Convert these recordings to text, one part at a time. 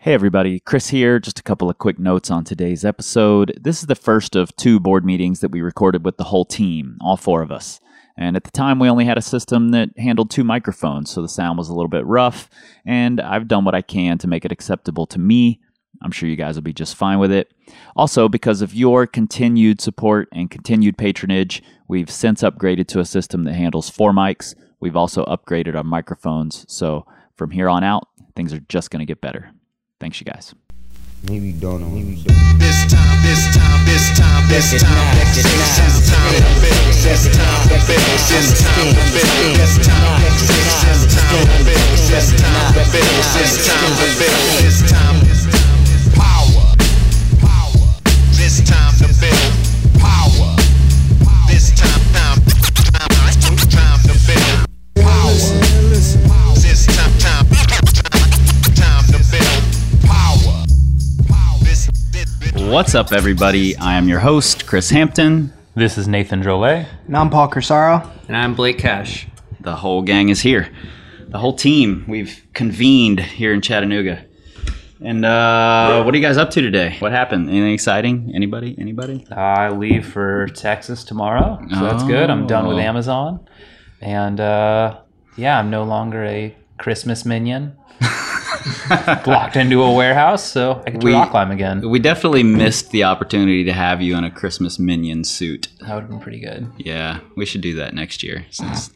Hey everybody, Chris here. Just a couple of quick notes on today's episode. This is the first of two board meetings that we recorded with the whole team, all four of us. And at the time, we only had a system that handled two microphones, so the sound was a little bit rough. And I've done what I can to make it acceptable to me. I'm sure you guys will be just fine with it. Also, because of your continued support and continued patronage, we've since upgraded to a system that handles four mics. We've also upgraded our microphones. So from here on out, things are just going to get better. Thanks, you guys. Maybe you don't know. Maybe you don't. This time, this time, this time, this time, this is time to build. This time to build. This time to build. This time, this is time to build. This time to build. This time to build. This time, power, power. This time to build What's up, everybody? I am your host, Chris Hampton. This is Nathan Drolet. And I'm Paul Corsaro. And I'm Blake Cash. The whole gang is here. The whole team. We've convened here in Chattanooga. And uh, what are you guys up to today? What happened? Anything exciting? Anybody? Anybody? I leave for Texas tomorrow, so that's good. I'm done with Oh. Amazon, and uh, yeah, I'm no longer a Christmas minion. Locked into a warehouse, so I to We- rock climb again. We definitely missed the opportunity to have you in a Christmas minion suit. That would have been pretty good. Yeah, we should do that next year. Since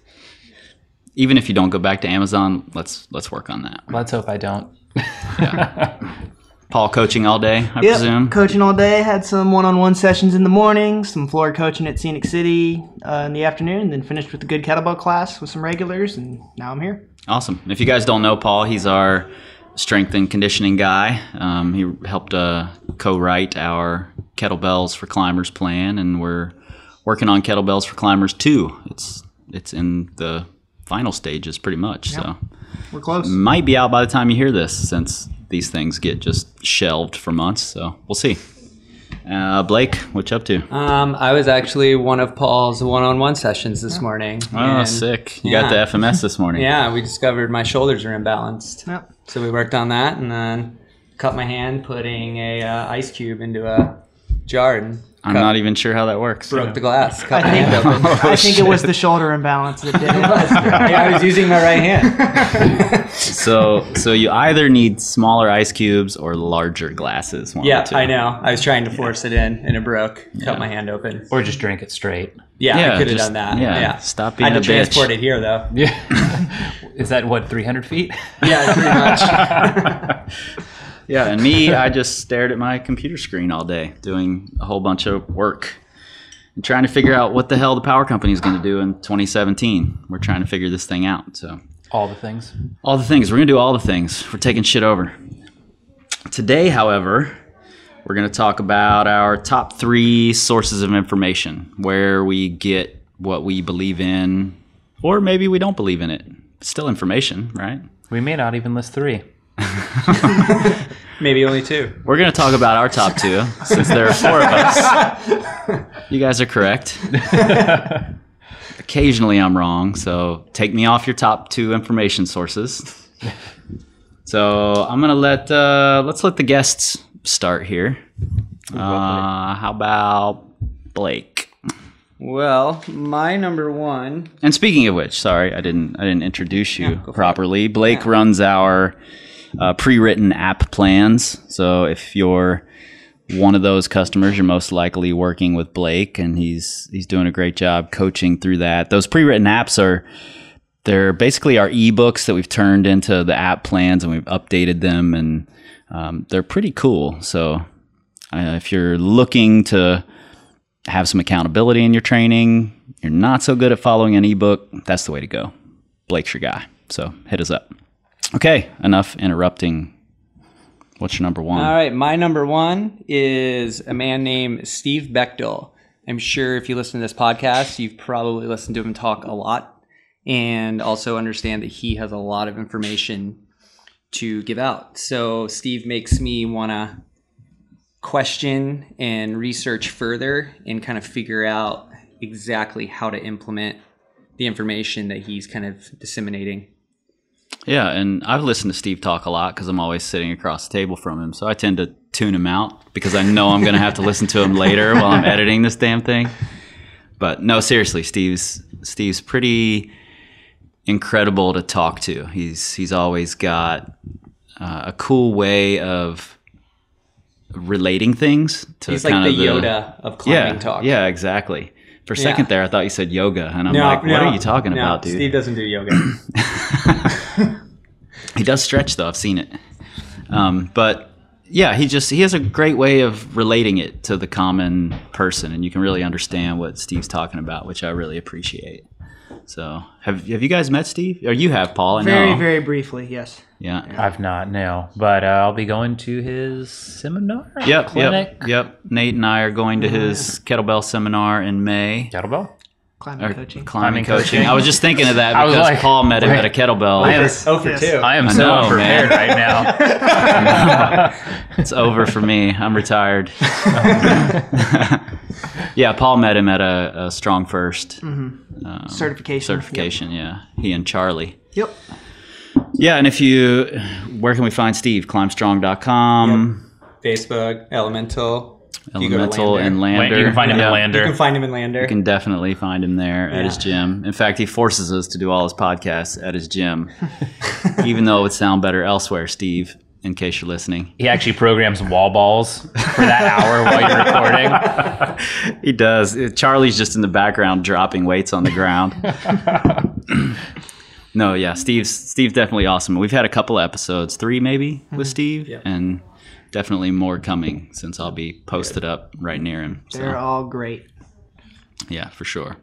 even if you don't go back to Amazon, let's let's work on that. Let's hope I don't. Paul coaching all day, I Yep, presume. coaching all day. Had some one-on-one sessions in the morning, some floor coaching at Scenic City uh, in the afternoon, then finished with a good kettlebell class with some regulars, and now I'm here. Awesome. If you guys don't know Paul, he's our strength and conditioning guy. Um, he helped uh, co-write our kettlebells for climbers plan, and we're working on kettlebells for climbers too. It's it's in the final stages pretty much. So We're close. might be out by the time you hear this, since these things get just shelved for months. So we'll see. Uh, Blake, what you up to? Um, I was actually one of Paul's one-on-one sessions this morning. Oh, and- sick! You yeah. got the FMS this morning. Yeah, we discovered my shoulders are imbalanced. Yep. So we worked on that, and then cut my hand putting a uh, ice cube into a jar and I'm cut- not even sure how that works. broke the glass. Cut I my think, hand open. Oh, I think it was the shoulder imbalance that did it. yeah, I was using my right hand. So, so you either need smaller ice cubes or larger glasses. one yeah, the two. I know. I was trying to force it in, and it broke. Cut my hand open. Or just drink it straight. Yeah, Yeah, I could have done that. yeah, Yeah, stop I being had a to bitch. transport it here, though. Yeah. Is that what 300 feet? Yeah, pretty much. Yeah, and me, I just stared at my computer screen all day, doing a whole bunch of work and trying to figure out what the hell the power company is going to do in 2017. We're trying to figure this thing out. So, All the things. all the things we're going to do, all the things. We're taking shit over. Today, however, we're going to talk about our top three sources of information, where we get what we believe in, or maybe we don't believe in it. Still information, right? We may not even list three. Maybe only two. We're going to talk about our top two since there are four of us. You guys are correct. Occasionally I'm wrong, so take me off your top two information sources. So I'm gonna let uh, let's let the guests start here. Uh, how about Blake? Well, my number one. And speaking of which, sorry, I didn't I didn't introduce you Yeah, go for it. properly. Blake runs our uh, pre-written app plans. So if you're one of those customers, you're most likely working with Blake, and he's he's doing a great job coaching through that. Those pre-written apps are they're basically our ebooks that we've turned into the app plans, and we've updated them, and um, they're pretty cool. So uh, if you're looking to have some accountability in your training, you're not so good at following an ebook, that's the way to go. Blake's your guy. So hit us up. Okay, enough interrupting. What's your number one? All right, my number one is a man named Steve Bechtel. I'm sure if you listen to this podcast, you've probably listened to him talk a lot and also understand that he has a lot of information to give out. So, Steve makes me want to question and research further and kind of figure out exactly how to implement the information that he's kind of disseminating. Yeah, and I've listened to Steve talk a lot because I'm always sitting across the table from him. So I tend to tune him out because I know I'm going to have to listen to him later while I'm editing this damn thing. But no, seriously, Steve's Steve's pretty incredible to talk to. He's he's always got uh, a cool way of relating things to He's like the of Yoda of climbing yeah, talk. Yeah, exactly. For a second Yeah. there, I thought you said yoga, and I'm like, what are you talking about, dude? Steve doesn't do yoga. He does stretch though. I've seen it. Um, but yeah, he just he has a great way of relating it to the common person, and you can really understand what Steve's talking about, which I really appreciate. So, have have you guys met Steve? Or you have, Paul? I Very, know. very briefly, yes. Yeah. I've not, no. But uh, I'll be going to his seminar. Yep. Clinic. Yep. Yep. Nate and I are going to his kettlebell seminar in May. Kettlebell. Climbing Or coaching. climbing Climbing coaching. coaching. I was just thinking of that I was because like, Paul met him at a kettlebell. I am, for Yes. two. I am I so know, unprepared man. right now. it's over for me. I'm retired. yeah, Paul met him at a, a Strong First um, Certification. certification. Yeah, he and Charlie. Yep. Yeah, and if you, where can we find Steve? Climbstrong.com, Facebook, Elemental. You go to Elemental, Lander. and Lander. You can find him Yeah, in Lander. You can find him in Lander. You can definitely find him there at his gym. In fact, he forces us to do all his podcasts at his gym, even though it would sound better elsewhere. Steve, in case you're listening. he actually programs wall balls for that hour while you're recording. He does. Uh, Charlie's just in the background dropping weights on the ground. no, yeah, Steve's Steve's definitely awesome. We've had a couple episodes, three maybe, with Steve, and definitely more coming since I'll be posted up right near him. They're all great. yeah, for sure.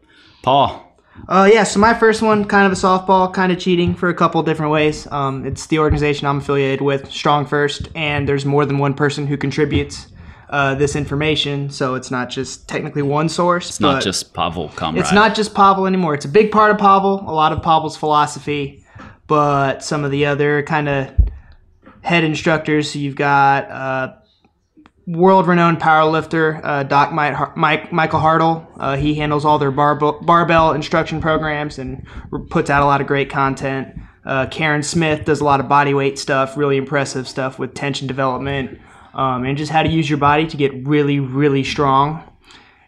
Paul, Uh, yeah, so my first one, kind of a softball, kind of cheating for a couple different ways. Um, it's the organization I'm affiliated with, Strong First, and there's more than one person who contributes uh, this information, so it's not just technically one source. it's not just Pavel Comrade. It's not just Pavel anymore. It's a big part of Pavel, a lot of Pavel's philosophy, but some of the other kind of head instructors. So you've got uh, world-renowned powerlifter uh, Doc Mike, Mike Michael Hartle. Uh, he handles all their barbell, barbell instruction programs and puts out a lot of great content. Uh, Karen Smith does a lot of body weight stuff, really impressive stuff with tension development um, and just how to use your body to get really, really strong.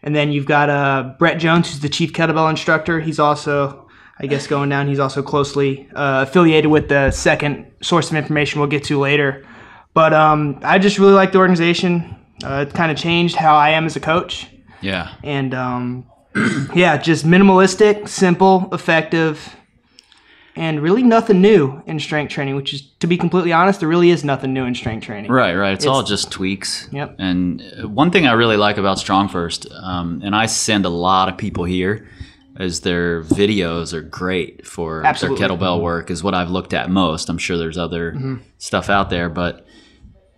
And then you've got uh, Brett Jones, who's the chief kettlebell instructor. He's also, I guess, going down. He's also closely uh, affiliated with the second source of information we'll get to later. But um, I just really like the organization. Uh, it kind of changed how I am as a coach. Yeah, And um, yeah, just minimalistic, simple, effective, and really nothing new in strength training, which is, to be completely honest, there really is nothing new in strength training. Right, right. It's, all just tweaks. Yep. And uh, one thing I really like about Strong First, um, and I send a lot of people here, is their videos are great for Absolutely. their kettlebell work. Is what I've looked at most. I'm sure there's other Mm-hmm. stuff out there, but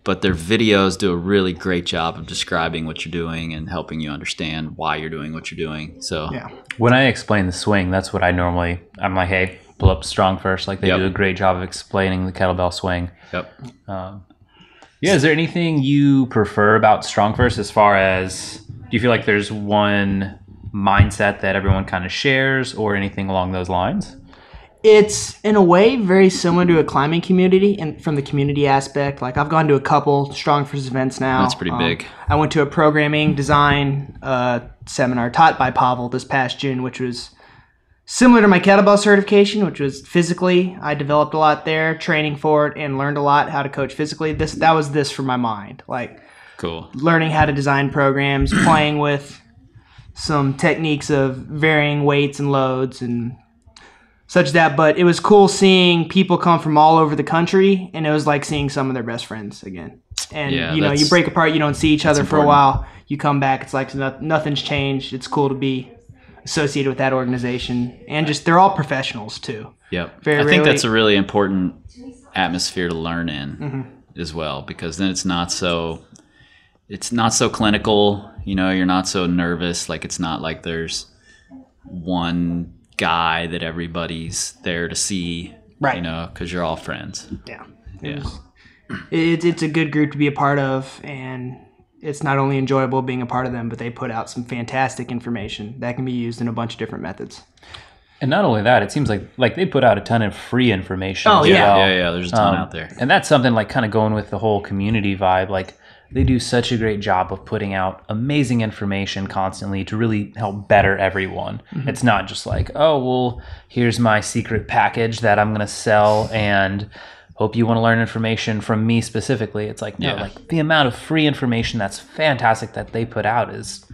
but their videos do a really great job of describing what you're doing and helping you understand why you're doing what you're doing. So Yeah. When I explain the swing, that's what I normally. I'm like, hey, pull up strong first. Like they Yep. do a great job of explaining the kettlebell swing. yep. Yeah. Is there anything you prefer about strong first as far as do you feel like there's one mindset that everyone kind of shares or anything along those lines? It's in a way very similar to a climbing community, and from the community aspect, like I've gone to a couple Strong First events now. That's pretty Um, big. I went to a programming design uh, seminar taught by Pavel this past June, which was similar to my kettlebell certification, which was physically. I developed a lot there, training for it, and learned a lot how to coach physically. This that was this for my mind, like Cool. learning how to design programs, playing with some techniques of varying weights and loads and such that. But it was cool seeing people come from all over the country, and it was like seeing some of their best friends again. And Yeah, you know, you break apart, you don't see each other for a while. You come back, it's like no, nothing's changed. It's cool to be associated with that organization, and just they're all professionals too. Yep. Very I think that's a really important atmosphere to learn in Mm-hmm. as well because then it's not so it's not so clinical, you know, you're not so nervous like it's not like there's one guy that everybody's there to see, Right. you know, cuz you're all friends. Yeah. Yeah. It's it's a good group to be a part of, and it's not only enjoyable being a part of them, but they put out some fantastic information that can be used in a bunch of different methods. And not only that, it seems like like they put out a ton of free information. Oh, as yeah. well. yeah, yeah. There's a ton Um, out there. And that's something like kind of going with the whole community vibe. Like they do such a great job of putting out amazing information constantly to really help better everyone. Mm-hmm. It's not just like, oh, well, here's my secret package that I'm going to sell and hope you want to learn information from me specifically. It's like, no, Yeah. like the amount of free information that's fantastic that they put out is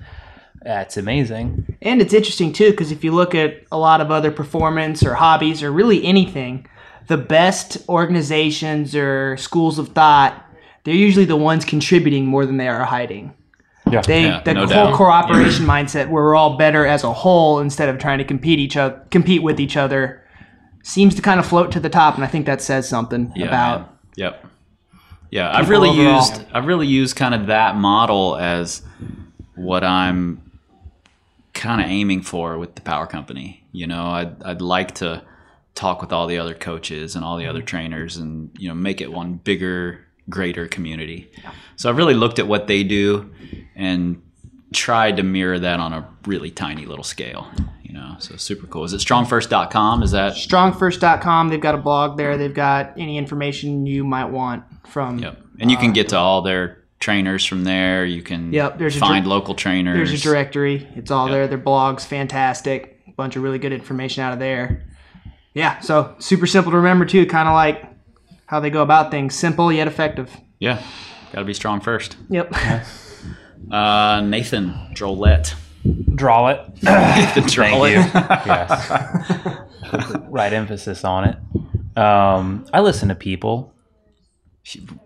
that's amazing. And it's interesting too because if you look at a lot of other performance or hobbies or really anything, the best organizations or schools of thought, they're usually the ones contributing more than they are hiding. Yeah. They Yeah, the no whole doubt. cooperation mindset where we're all better as a whole instead of trying to compete each other compete with each other seems to kind of float to the top and I think that says something Yeah, about man. Yep. Yeah, I've really overall. used I've really used kind of that model as what I'm kind of aiming for with the power company. You know, I'd I'd like to talk with all the other coaches and all the other mm-hmm. trainers and you know make it one bigger greater community. So I've really looked at what they do and tried to mirror that on a really tiny little scale, you know. So super cool. Is it strongfirst.com? Is that strongfirst.com they've got a blog there they've got any information you might want from Yep. And you can uh, get to all their trainers from there. You can Yep, there's find dir- local trainers. There's a directory. It's all there. Their blog's fantastic. A bunch of really good information out of there. Yeah, so super simple to remember too. Kind of like how they go about things. Simple yet effective. Yeah. Got to be strong first. Yep. Uh, Nathan Drolet. Draw it. Nathan Thank Drolet. you. yes. right emphasis on it. Um, I listen to people,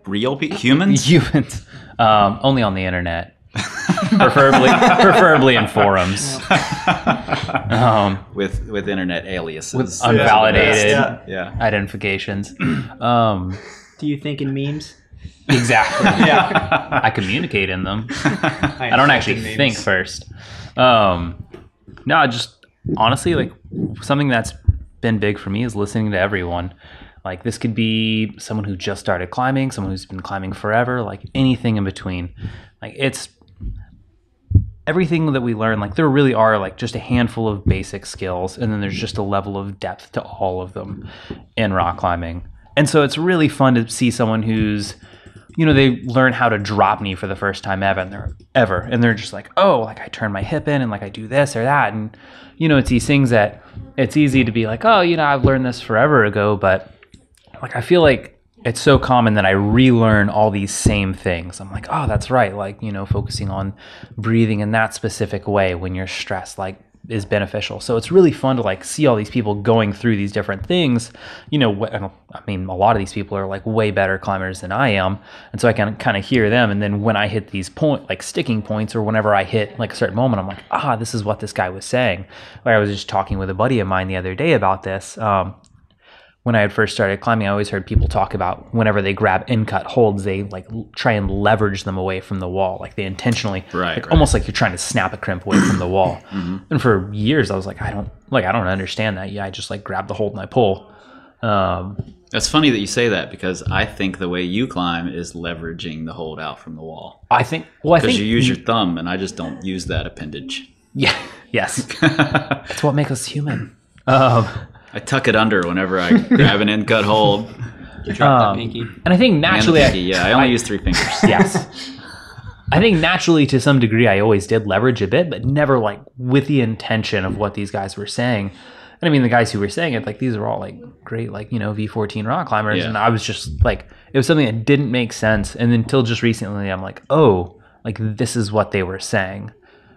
Real pe- humans? humans, um, only on the internet, preferably preferably in forums, um, with with internet aliases. with unvalidated Yeah. yeah. identifications. Um, Do you think in memes? exactly. yeah. I communicate in them. I don't actually think first. Um, no, I just honestly like something that's been big for me is listening to everyone. Like this could be someone who just started climbing, someone who's been climbing forever, like anything in between. Like it's everything that we learn. Like there really are like just a handful of basic skills, and then there's just a level of depth to all of them in rock climbing. And so it's really fun to see someone who's you know, they learn how to drop knee for the first time ever, and they're ever, and they're just like, oh, like I turn my hip in, and like I do this or that, and you know, it's these things that it's easy to be like, oh, you know, I've learned this forever ago, but like I feel like it's so common that I relearn all these same things. I'm like, oh, that's right, like you know, focusing on breathing in that specific way when you're stressed, like is beneficial. So it's really fun to like see all these people going through these different things. You know, I mean, a lot of these people are like way better climbers than I am, and so I can kind of hear them. And then when I hit these point like sticking points, or whenever I hit like a certain moment, I'm like, ah, this is what this guy was saying. Like I was just talking with a buddy of mine the other day about this. Um, when I had first started climbing, I always heard people talk about whenever they grab in cut holds, they like l- try and leverage them away from the wall. Like they intentionally, Right, like right. almost like you're trying to snap a crimp away from the wall. And for years, I was like, I don't like, I don't understand that. Yeah, I just like grab the hold and I pull. Um, That's funny that you say that because I think the way you climb is leveraging the hold out from the wall. I think, well, Because you use your thumb, and I just don't use that appendage. yeah, yes, that's what makes us human. Um, I tuck it under whenever I grab an in cut hold. Drop Um, that pinky. and I think And the naturally, I- yeah, I only use three fingers. yes. I think naturally, to some degree, I always did leverage a bit, but never like with the intention of what these guys were saying. And I mean, the guys who were saying it, like these are all like great, like you know, V14 rock climbers, Yeah. and I was just like, it was something that didn't make sense. And until just recently, I'm like, oh, like this is what they were saying,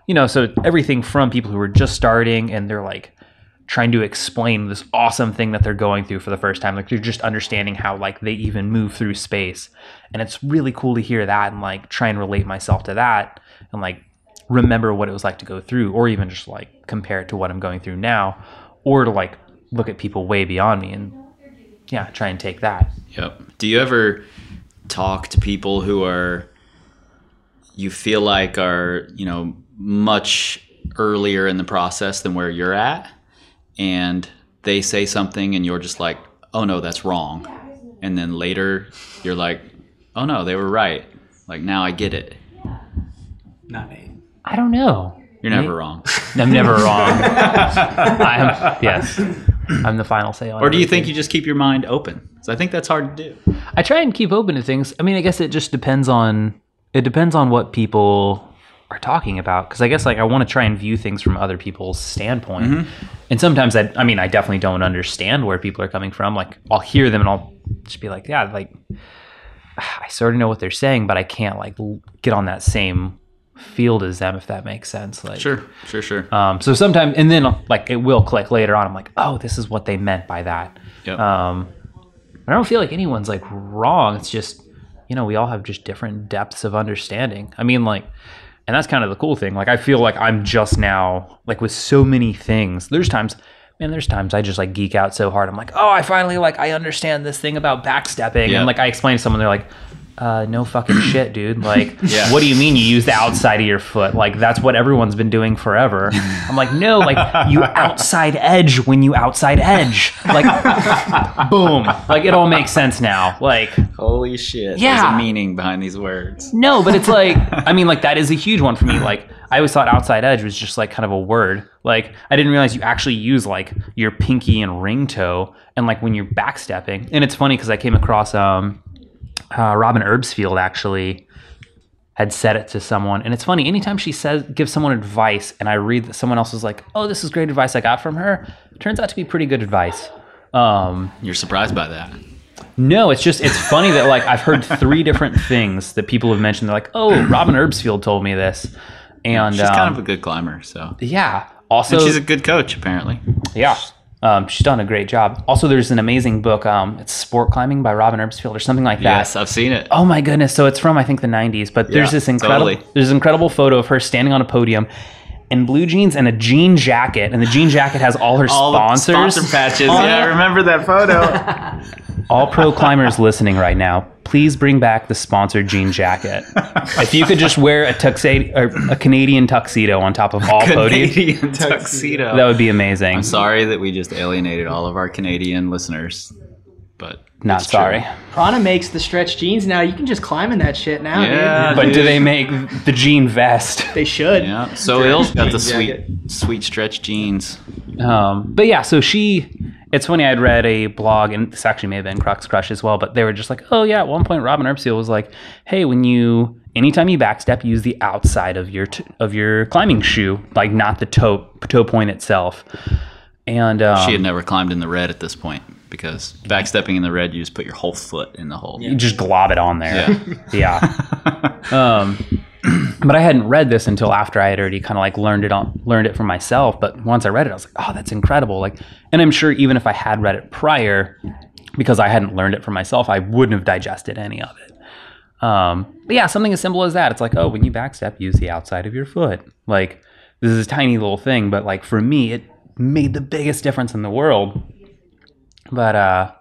you know. So everything from people who were just starting and they're like trying to explain this awesome thing that they're going through for the first time. Like they're just understanding how like they even move through space. And it's really cool to hear that and like try and relate myself to that and like remember what it was like to go through or even just like compare it to what I'm going through now or to like look at people way beyond me and yeah, try and take that. Yep. Do you ever talk to people who are you feel like are, you know, much earlier in the process than where you're at and they say something and you're just like, "Oh no, that's wrong." And then later you're like, "Oh no, they were right." Like now I get it. Not me. I don't know. You're never wrong. I'm never wrong. I'm yes. I'm the final say on Or do you everything. think you just keep your mind open? So I think that's hard to do. I try and keep open to things. I mean, I guess it just depends on it depends on what people are talking about because I guess like I want to try and view things from other people's standpoint. And sometimes I I mean, I definitely don't understand where people are coming from. Like I'll hear them and I'll just be like, yeah, like I sort of know what they're saying, but I can't like get on that same field as them if that makes sense. Like Sure, sure, sure. um, so sometimes, and then like it will click later on. I'm like, oh, this is what they meant by that. Yep. Um, I don't feel like anyone's like wrong. It's just, you know, we all have just different depths of understanding. I mean, like, and that's kind of the cool thing. Like, I feel like I'm just now, like, with so many things. There's times, man, there's times I just like geek out so hard. I'm like, oh, I finally like I understand this thing about backstepping, Yeah. and like I explain to someone, they're like. Uh, no fucking shit, dude. Like, Yeah. what do you mean you use the outside of your foot? Like, that's what everyone's been doing forever. I'm like, no, like, you outside edge when you outside edge. Like, boom. Like, it all makes sense now. Like, Holy shit. Yeah. There's a meaning behind these words. no, but it's like, I mean, like, that is a huge one for me. Like, I always thought outside edge was just like kind of a word. Like, I didn't realize you actually use like your pinky and ring toe and like when you're backstepping. And it's funny because I came across um, uh, Robyn Erbesfield actually had said it to someone. And it's funny, anytime she says, gives someone advice and I read that someone else is like, oh, this is great advice I got from her, turns out to be pretty good advice. Um, You're surprised by that. no, it's just it's funny that like I've heard three different things that people have mentioned. They're like, "Oh, Robyn Erbesfield told me this," and She's kind um, of a good climber, so. yeah. Also, And she's a good coach, apparently. yeah, um, she's done a great job. Also, there's an amazing book. Um, it's Sport Climbing by Robyn Erbesfield or something like that. Yes, I've seen it. Oh my goodness! So it's from I think the '90s, but there's this incredible totally. there's an incredible photo of her standing on a podium in blue jeans and a jean jacket, and the jean jacket has all her All the sponsors. sponsor patches. on Yeah, I remember that photo. All pro climbers listening right now, please bring back the sponsored jean jacket. if you could just wear a tuxedo or a Canadian tuxedo on top of all podiums, Canadian tuxedo. that would be amazing. I'm sorry that we just alienated all of our Canadian listeners, but Not it's true. sorry. Prana makes the stretch jeans now. You can just climb in that shit now, Yeah, dude. But do they make the jean vest? They should. Yeah. So Ill's got the sweet, jacket. sweet stretch jeans. Um, but yeah, so she. It's funny. I'd read a blog, and this actually may have been Crux Crush as well. But they were just like, "Oh yeah." At one point, Robyn Erbesfield was like, "Hey, when you anytime you backstep, use the outside of your t- of your climbing shoe, like not the toe toe point itself." And um, She had never climbed in the red at this point because backstepping in the red, you just put your whole foot in the hole. you just glob it on there. Yeah. um, but I hadn't read this until after I had already kind of like learned it on learned it for myself. But once I read it, I was like, oh, that's incredible. Like, and I'm sure even if I had read it prior, because I hadn't learned it for myself, I wouldn't have digested any of it. Um, but yeah, something as simple as that. It's like, oh, when you backstep, use the outside of your foot. Like, this is a tiny little thing, but like for me, it made the biggest difference in the world. But uh,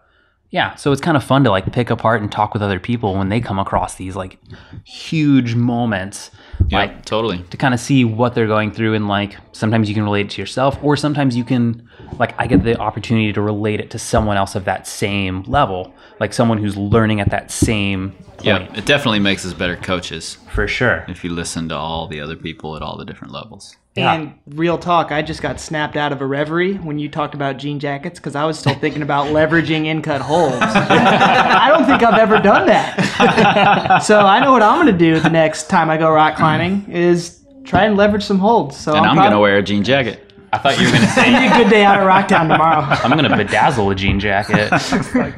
yeah, so it's kind of fun to like pick apart and talk with other people when they come across these like huge moments. Yeah, Like totally. to kind of see what they're going through and like sometimes you can relate it to yourself or sometimes you can like I get the opportunity to relate it to someone else of that same level, like someone who's learning at that same point. Yeah, it definitely makes us better coaches For sure. if you listen to all the other people at all the different levels. Yeah. And real talk, I just got snapped out of a reverie when you talked about jean jackets because I was still thinking about leveraging in cut holes. I don't think I've ever done that. so I know what I'm going to do the next time I go rock climbing is try and leverage some holds. So And I'm, prob- gonna wear a jean jacket. I thought you were gonna say It'll a good day out at Rocktown tomorrow. I'm gonna bedazzle a jean jacket.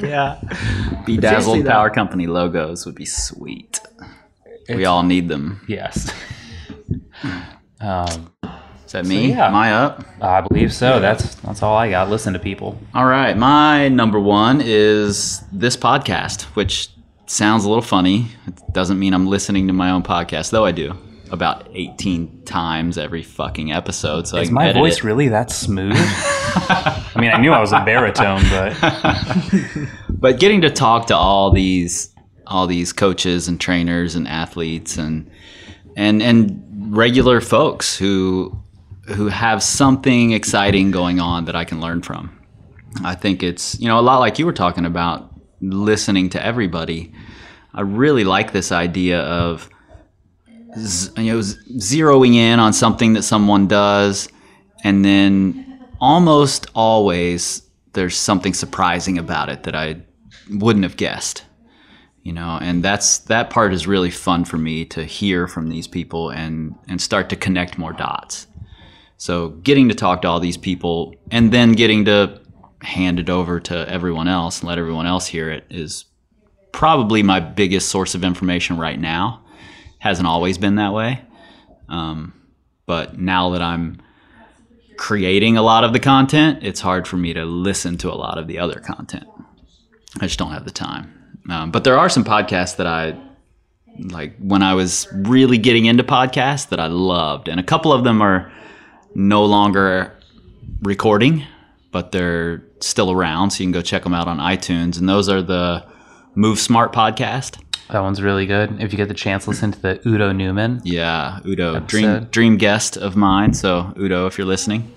yeah. seriously, Bedazzled though. Power Company logos would be sweet. we all need them. yes. Um, Is that me? yeah. Am I up? I believe so. That's that's all I got. Listen to people. All right. My number one is this podcast, which sounds a little funny. It doesn't mean I'm listening to my own podcast, though I do about 18 times every fucking episode. So Is my voice it. really that smooth? I mean, I knew I was a baritone, but but getting to talk to all these all these coaches and trainers and athletes and and and regular folks who who have something exciting going on that I can learn from. I think it's you know a lot like you were talking about listening to everybody. I really like this idea of you know zeroing in on something that someone does, and then almost always there's something surprising about it that I wouldn't have guessed. You know, and that's that part is really fun for me to hear from these people and and start to connect more dots. So getting to talk to all these people and then getting to hand it over to everyone else and let everyone else hear it is probably my biggest source of information right now. Hasn't always been that way. Um, but now that I'm creating a lot of the content, it's hard for me to listen to a lot of the other content. I just don't have the time. Um, but there are some podcasts that I like when I was really getting into podcasts that I loved, and a couple of them are no longer recording, but they're still around, so you can go check them out on iTunes. And those are the Move Smart podcast. That one's really good. If you get the chance, listen to the Udo Neumann. Yeah, Udo, dream dream guest of mine. So Udo, if you're listening,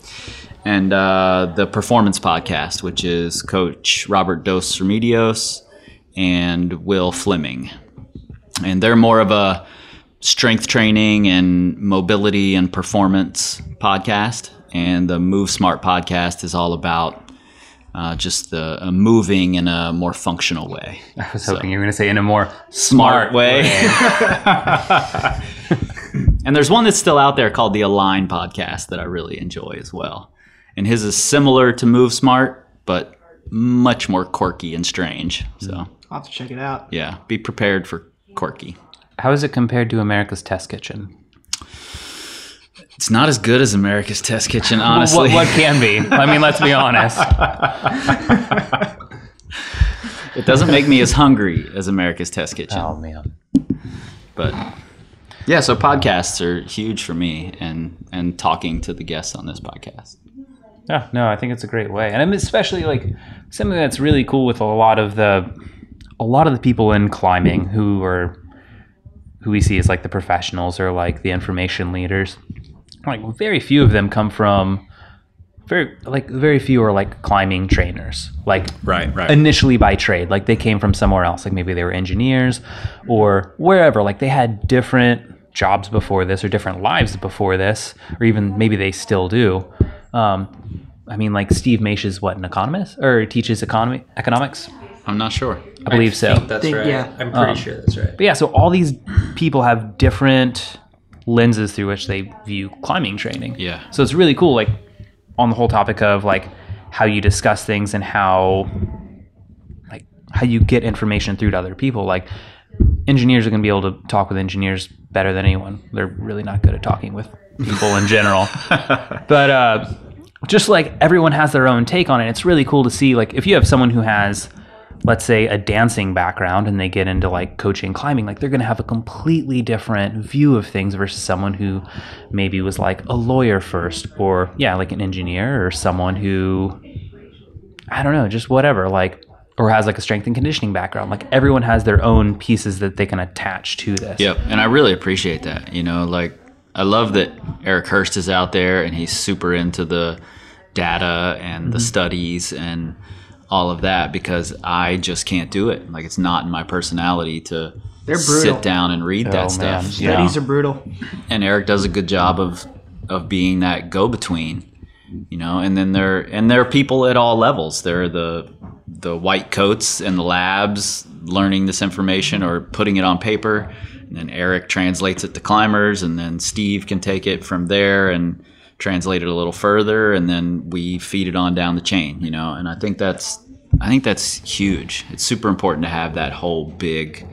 and uh, the Performance Podcast, which is Coach Robert Dos Remedios and Will Fleming, and they're more of a strength training and mobility and performance podcast. And the Move Smart podcast is all about uh, just the uh, moving in a more functional way. I was hoping you were going to say in a more Smart way. And there's one that's still out there called the Align podcast that I really enjoy as well. And his is similar to Move Smart, but much more quirky and strange. So I'll have to check it out. yeah, be prepared for quirky. How is it compared to America's Test Kitchen? It's not as good as America's Test Kitchen, What, honestly. what can be? I mean, let's be honest. It doesn't make me as hungry as America's Test Kitchen. Oh man. But yeah, so podcasts are huge for me and and talking to the guests on this podcast. Yeah, no, I think it's a great way, and I'm especially like something that's really cool with a lot of the a lot of the people in climbing who are who we see as like the professionals or like the information leaders. Like very few of them come from very like very few are like climbing trainers. Like Right, right. initially by trade. Like they came from somewhere else. Like maybe they were engineers or wherever. Like they had different jobs before this or different lives before this, or even maybe they still do. Um, I mean, like Steve Maisch is what an economist or teaches economy economics. I'm not sure. I believe so. think that's Think- right. yeah. I'm pretty Um, sure that's right. But yeah, so all these people have different lenses through which they view climbing training. Yeah. So it's really cool, like on the whole topic of like how you discuss things and how like how you get information through to other people. Like engineers are going to be able to talk with engineers better than anyone. They're really not good at talking with people in general. but uh, just like everyone has their own take on it, it's really cool to see. Like if you have someone who has let's say a dancing background and they get into like coaching climbing like they're going to have a completely different view of things versus someone who maybe was like a lawyer first or yeah like an engineer or someone who i don't know just whatever like or has like a strength and conditioning background like everyone has their own pieces that they can attach to this Yep, and I really appreciate that. You know, like I love that Eric Hörst is out there and he's super into the data and Mm-hmm. the studies and all of that because I just can't do it. Like it's not in my personality to They're brutal. sit down and read Oh, that stuff. man. you know? Studies are brutal. and Eric does a good job of of being that go between, you know. And then there and there are people at all levels. There are the the white coats in the labs learning this information or putting it on paper, and then Eric translates it to climbers, and then Steve can take it from there and translate it a little further, and then we feed it on down the chain, you know. And I think that's I think that's huge. It's super important to have that whole big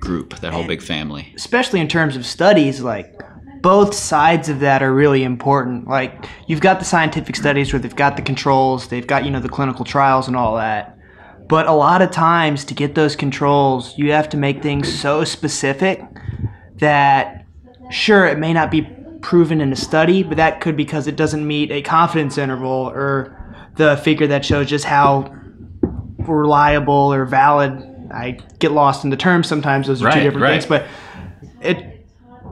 group, that whole big family. especially in terms of studies, like both sides of that are really important. Like you've got the scientific studies where they've got the controls, they've got, you know, the clinical trials and all that. But a lot of times to get those controls, you have to make things so specific that sure it may not be proven in a study, but that could because it doesn't meet a confidence interval or the figure that shows just how reliable or valid. I get lost in the terms sometimes; those are two different right. things. But it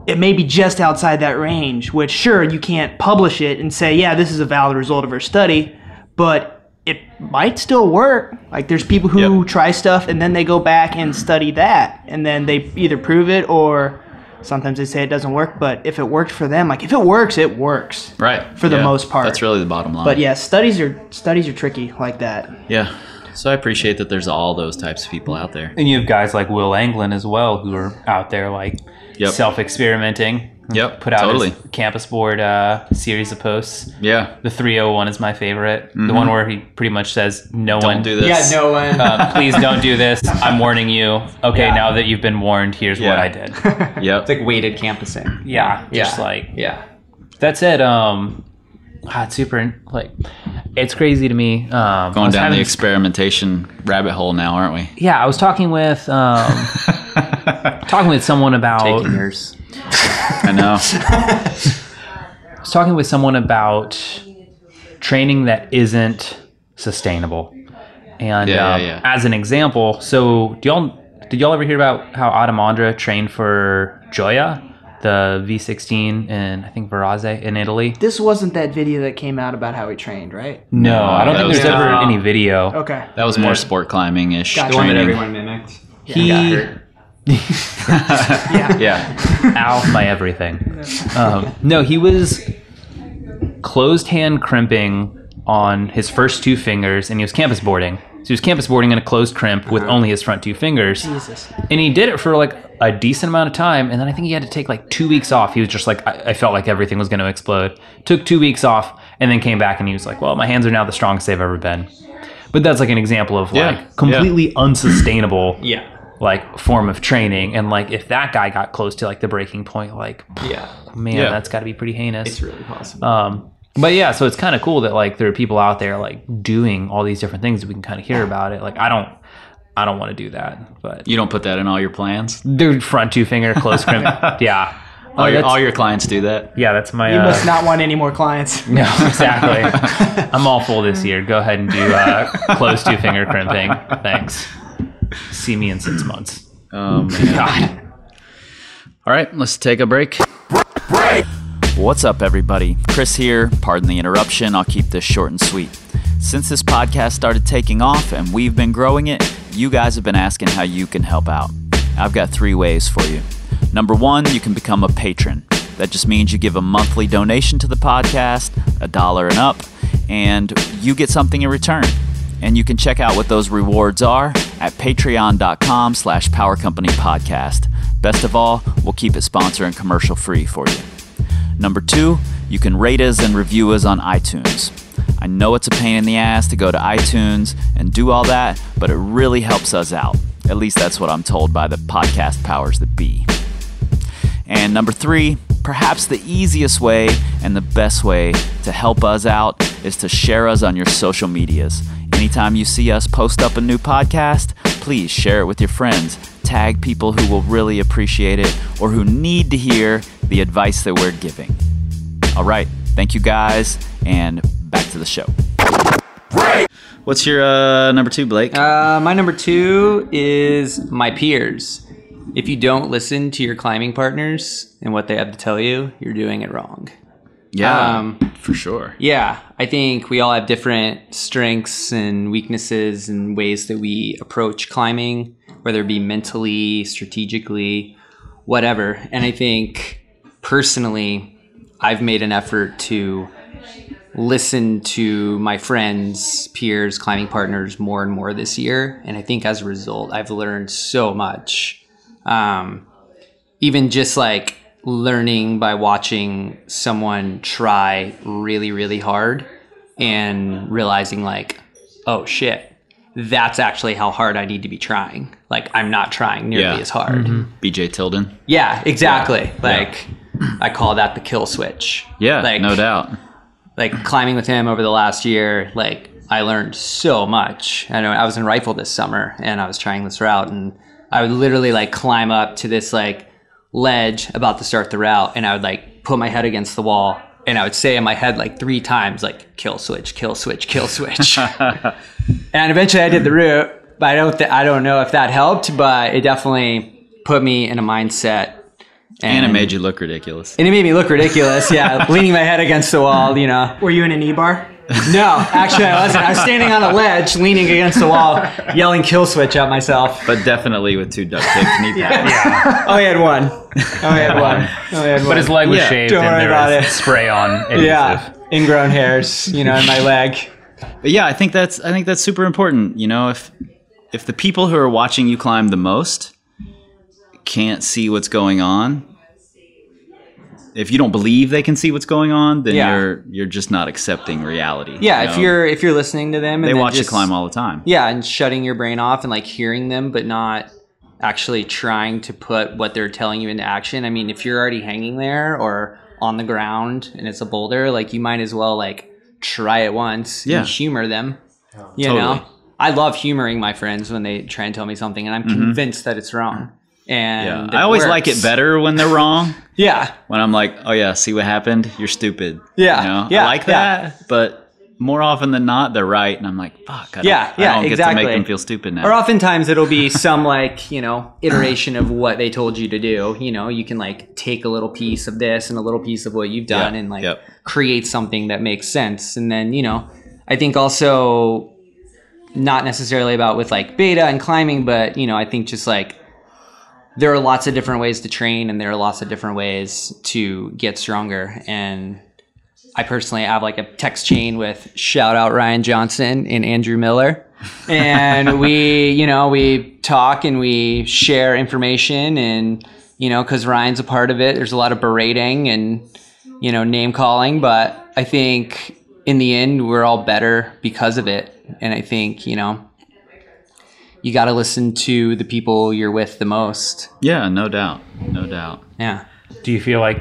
it may be just outside that range. Which sure you can't publish it and say, yeah, this is a valid result of our study, but it might still work. Like there's people who Yep. try stuff and then they go back and study that, and then they either prove it or Sometimes they say it doesn't work, but if it worked for them, like if it works, it works. Right. For the most part. That's really the bottom line. But yeah, studies are studies are tricky like that. Yeah. So I appreciate that there's all those types of people out there. And you have guys like Will Anglin as well who are out there like Yep. self experimenting. Yep, Put out totally. his campus board uh, series of posts. Yeah. The 301 is my favorite. The one where he pretty much says, "No Mm-hmm. Don't one do this. Yeah, no one. Uh, please don't do this. I'm warning you. Okay, Yeah. now that you've been warned, here's what I did. Yep. it's like weighted campusing. Yeah, Yeah. just like Yeah. that's it. Um, ah, it's super like it's crazy to me. Um, Going down having the experimentation rabbit hole now, aren't we? yeah, I was talking with um, talking with someone about Taking yours. I know. I was talking with someone about training that isn't sustainable. And Yeah, um, yeah, yeah. as an example, so do y'all did y'all ever hear about how Adam Ondra trained for Gioia, the V16 in I think Varazze in Italy? This wasn't that video that came out about how he trained, right? No, I don't that think was there's ever different. any video. Okay. That was more sport climbing ish. Gotcha. The one that training. everyone mimicked. He got hurt. Yeah. Yeah. Ow, my everything. Um, no, he was closed hand crimping on his first two fingers, and he was campus boarding. So he was campus boarding in a closed crimp with only his front two fingers. Jesus. And he did it for like a decent amount of time, and then I think he had to take like two weeks off. He was just like, I, I felt like everything was going to explode. Took two weeks off, and then came back, and he was like, Well, my hands are now the strongest they've ever been. But that's like an example of Yeah, like completely unsustainable Yeah. Like form of training and like if that guy got close to like the breaking point like Yeah. man Yeah. that's got to be pretty heinous It's really possible. um but yeah so it's kind of cool that like there are people out there like doing all these different things that we can kind of hear about it like i don't i don't want to do that but You don't put that in all your plans? dude front two finger close crimp yeah All, Oh, your, all your clients do that? yeah that's my You uh, must not want any more clients. no exactly i'm all full this year go ahead and do uh close two finger crimping thanks see me in six months Oh, man. god All right, let's take a break. What's up, everybody? Chris here. Pardon the interruption. I'll keep this short and sweet. Since this podcast started taking off and we've been growing it, you guys have been asking how you can help out. I've got three ways for you. Number one, you can become a patron. That just means you give a monthly donation to the podcast, a dollar and up, and you get something in return. And you can check out what those rewards are at patreon.com slash power company podcast. Best of all, we'll keep it sponsor and commercial free for you. Number two, you can rate us and review us on iTunes. I know it's a pain in the ass to go to iTunes and do all that, but it really helps us out. At least that's what I'm told by the podcast powers that be. And number three, perhaps the easiest way and the best way to help us out is to share us on your social medias. Anytime you see us post up a new podcast, please share it with your friends. Tag people who will really appreciate it or who need to hear the advice that we're giving. All right, thank you guys, and back to the show. What's your uh, number two, Blake? Uh, my number two is my peers. If you don't listen to your climbing partners and what they have to tell you, you're doing it wrong. Yeah, um, for sure. Yeah, I think we all have different strengths and weaknesses and ways that we approach climbing, whether it be mentally, strategically, whatever. And I think personally, I've made an effort to listen to my friends, peers, climbing partners more and more this year. And I think as a result, I've learned so much. Um, even just like learning by watching someone try really, really hard and realizing, like, oh shit, that's actually how hard I need to be trying. Like, I'm not trying nearly Yeah. as hard. Mm-hmm. BJ Tilden. Yeah, exactly. Like, I call that the kill switch. Yeah, like, no doubt. like climbing with him over the last year, like I learned so much. I know I was in Rifle this summer and I was trying this route and I would literally like climb up to this like ledge about to start the route and I would like put my head against the wall and I would say in my head like three times like kill switch, kill switch, kill switch. and eventually I did the route, but I don't th- I don't know if that helped, but it definitely put me in a mindset And it made you look ridiculous. and it made me look ridiculous. Yeah, leaning my head against the wall, you know. Were you in an E bar? No, actually, I wasn't. I was standing on a ledge, leaning against the wall, yelling "kill switch" at myself. But definitely with two duct taped knee pads. Oh, I had one. Oh, he had one. Oh, I had one. Oh, but his leg was Yeah, shaved don't and worry there about was it. spray on adhesive. yeah, ingrown hairs, you know, in my leg. But yeah, I think that's I think that's super important. You know, if if the people who are watching you climb the most can't see what's going on, if you don't believe they can see what's going on, then Yeah. you're you're just not accepting reality. Yeah, you if you're if you're listening to them, and they watch just, you climb all the time. Yeah, and shutting your brain off and like hearing them, but not actually trying to put what they're telling you into action. I mean, if you're already hanging there or on the ground and it's a boulder, like you might as well like try it once Yeah. and humor them. You Totally. know, I love humoring my friends when they try and tell me something, and I'm mm-hmm. convinced that it's wrong. And. Yeah, I always like it better when they're wrong. Yeah, when I'm like, oh yeah, see what happened? You're stupid. Yeah, you know? yeah, I like yeah. that, but more often than not, they're right, and I'm like, fuck. I don't, Yeah, I yeah, don't get exactly. to make them feel stupid now. Or oftentimes it'll be some like, you know, iteration of what they told you to do. You know, you can like take a little piece of this and a little piece of what you've done Yeah, and like yep. create something that makes sense. And then, you know, I think also not necessarily about with like beta and climbing, but you know, I think just like there are lots of different ways to train and there are lots of different ways to get stronger. And I personally have like a text chain with shout out Ryan Johnson and Andrew Miller. And we, you know, we talk and we share information and, you know, cause Ryan's a part of it. There's a lot of berating and, you know, name calling, but I think in the end, we're all better because of it. And I think, you know, you got to listen to the people you're with the most. yeah, no doubt, no doubt. Yeah. Do you feel like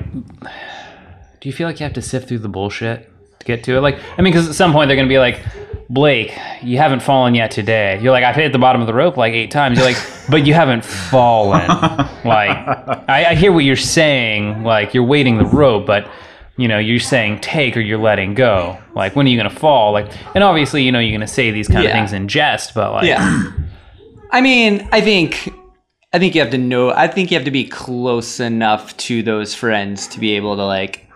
do you feel like you have to sift through the bullshit to get to it? Like, I mean, because at some point they're gonna be like, Blake, you haven't fallen yet today. You're like, I've hit the bottom of the rope like eight times. You're like, but you haven't fallen. like, I, I hear what you're saying. Like, you're waiting the rope, but you know, you're saying take or you're letting go. Like, when are you gonna fall? Like, and obviously, you know, you're gonna say these kind Yeah. of things in jest, but like, Yeah. I mean, I think I think you have to know I think you have to be close enough to those friends to be able to like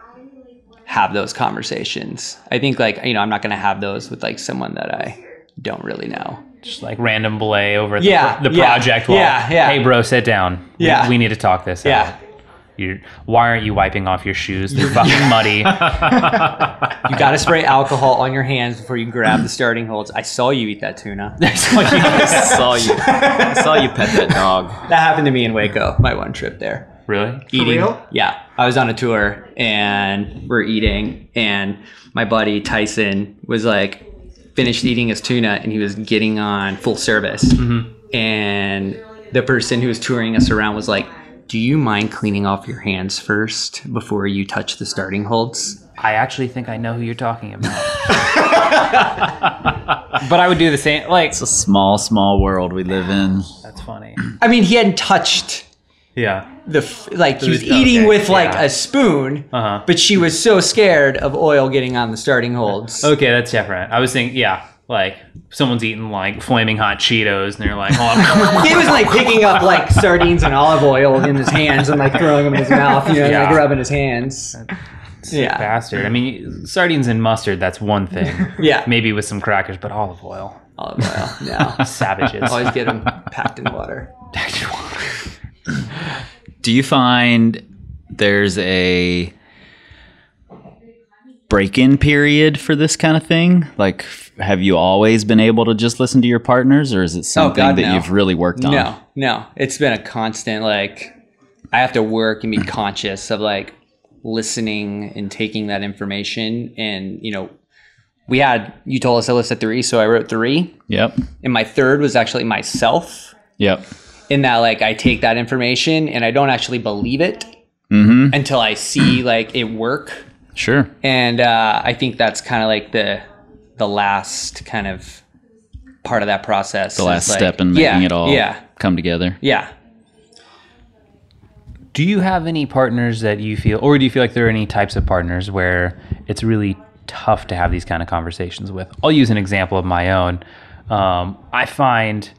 have those conversations. I think like, you know, I'm not going to have those with like someone that I don't really know. just like random belay over the, Yeah, the yeah, project wall. yeah, yeah. Hey, bro, sit down. We- Yeah. we, need to talk this Yeah. out. You're, why aren't you wiping off your shoes? They're fucking muddy. You got to spray alcohol on your hands before you grab the starting holds. I saw you eat that tuna. I saw you. I saw you pet that dog. that happened to me in Waco, my one trip there. really? eating. real? Yeah, I was on a tour and we're eating, and my buddy Tyson was like finished eating his tuna, and he was getting on full service, mm-hmm. and the person who was touring us around was like. Do you mind cleaning off your hands first before you touch the starting holds? I actually think I know who you're talking about. but I would do the same. Like, It's a small, small world we live in. that's funny. I mean, he hadn't touched Yeah. the f- like he was Okay, eating with like yeah. a spoon, Uh-huh. but she was so scared of oil getting on the starting holds. Okay, that's different. I was thinking, yeah, like someone's eating like flaming hot Cheetos, and they're like, "Oh, I'm he was like picking up like sardines and olive oil in his hands and like throwing them in his mouth, you know, Yeah. like rubbing his hands. Yeah, bastard." I mean, sardines and mustard, that's one thing. yeah, Maybe with some crackers, but olive oil, olive oil. Yeah, savages. always get them packed in water. Do you find there's a break-in period for this kind of thing? Like, have you always been able to just listen to your partners, or is it something Oh, God, that no. you've really worked on? No, no, it's been a constant like. I have to work and be conscious of like listening and taking that information, and you know, we had you told us I listed three, so I wrote three, Yep. and my third was actually myself. Yep. in that like I take that information and I don't actually believe it Mm-hmm. until I see like it work. Sure. And uh, I think that's kind of like the the last kind of part of that process. The last like- step in making yeah, it all Yeah, come together. yeah. Do you have any partners that you feel, or do you feel like there are any types of partners where it's really tough to have these kind of conversations with? I'll use an example of my own. Um, I find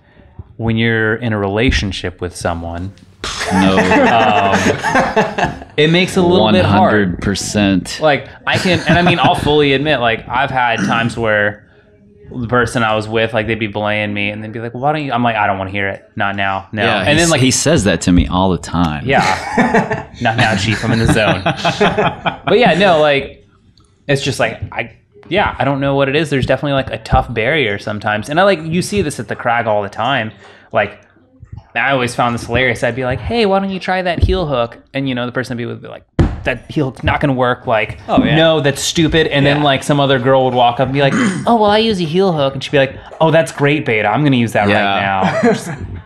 when you're in a relationship with someone, No, um, It makes it a little one bit hard. hundred percent. Like I can, and I mean, I'll fully admit, like I've had times where the person I was with, like they'd be belaying me, and they'd be like, well, "Why don't you?" I'm like, "I don't want to hear it. Not now. No." Yeah, and and then like he says that to me all the time. Yeah. Not now, Chief. I'm in the zone. but yeah, no, like it's just like I yeah, I don't know what it is. There's definitely like a tough barrier sometimes. And I like you see this at the crag all the time. Like I always found this hilarious. I'd be like, "Hey, why don't you try that heel hook?" And you know, the person would be, would be like, "That heel hook's not going to work." Like, Oh, yeah. no, that's stupid. And then like some other girl would walk up and be like, "Oh, well, I use a heel hook," and she'd be like, "Oh, that's great, Beta. I'm going to use that Yeah. right now."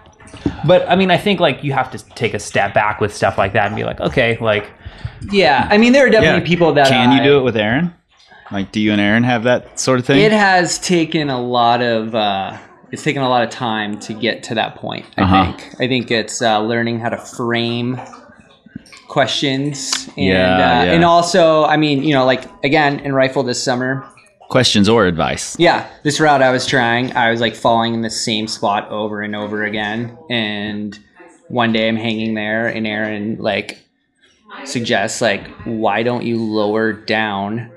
but I mean, I think like you have to take a step back with stuff like that and be like, "Okay, like." Yeah, I mean, there are definitely people that Can you do it with Aaron? Like, do you and Aaron have that sort of thing? It has taken a lot of uh, it's taken a lot of time to get to that point. I Uh-huh. think. I think it's uh, learning how to frame questions and Yeah, uh, yeah. and also, I mean, you know, like again in Rifle this summer. Questions or advice? Yeah, this route I was trying, I was like falling in the same spot over and over again. And one day I'm hanging there, and Aaron like suggests like, why don't you lower down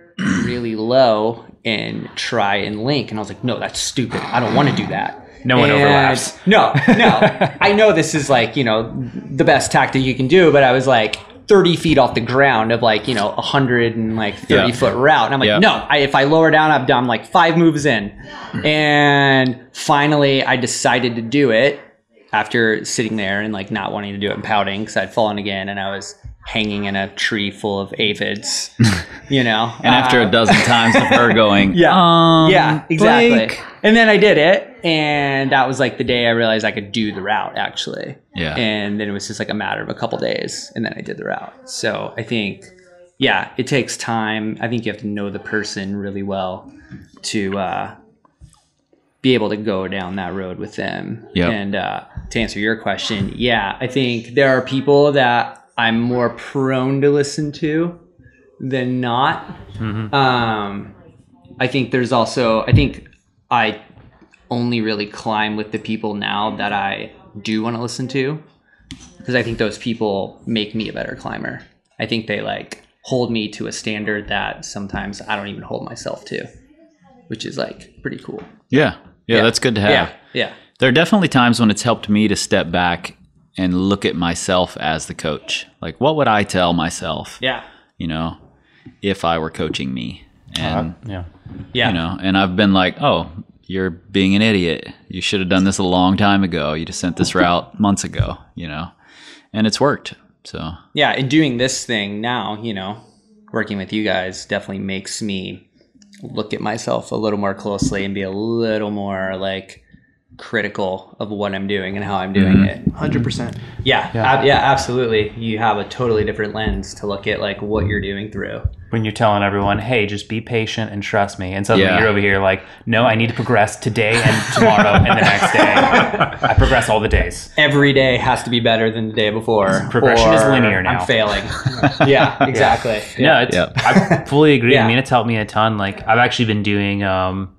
really low and try and link? And I was like, no, that's stupid. I don't want to do that. No one And- overlaps. No, no. I know this is like you know the best tactic you can do, but I was like. 30 feet off the ground of like you know a 100 and like 30 Yeah. foot route and i'm like Yeah. no I, if I lower down, I've done like five moves in. Mm. And finally, I decided to do it after sitting there and like not wanting to do it and pouting because I'd fallen again and I was hanging in a tree full of aphids, you know. And after Uh, a dozen times of her going, yeah, um, yeah, exactly. Blake." And then I did it, and that was like the day I realized I could do the route actually. Yeah. And then it was just like a matter of a couple days, and then I did the route. So I think, yeah, it takes time. I think you have to know the person really well to uh, be able to go down that road with them. Yep. And uh, to answer your question, yeah, I think there are people that I'm more prone to listen to than not. Um, I think there's also, I think I only really climb with the people now that I do want to listen to because I think those people make me a better climber. I think they like hold me to a standard that sometimes I don't even hold myself to, which is like pretty cool. Yeah. yeah, that's good to have. Yeah. Yeah. There are definitely times when it's helped me to step back and look at myself as the coach. Like, what would I tell myself? Yeah. You know, if I were coaching me, and Yeah. Yeah. you know, and I've been like, oh, you're being an idiot. You should have done this a long time ago. You just sent this route months ago. You know, and it's worked. So yeah and doing this thing now you know working with you guys definitely makes me look at myself a little more closely and be a little more like critical of what i'm doing and how i'm doing it 100%. yeah yeah. yeah absolutely you have a totally different lens to look at like what you're doing through When you're telling everyone, "Hey, just be patient and trust me," and suddenly Yeah. you're over here like, "No, I need to progress today and tomorrow and the next day. I progress all the days." every day has to be better than the day before Progression is linear now. i'm failing yeah exactly No, it's, Yep. I fully agree. Yeah. I mean, it's helped me a ton. Like, I've actually been doing um,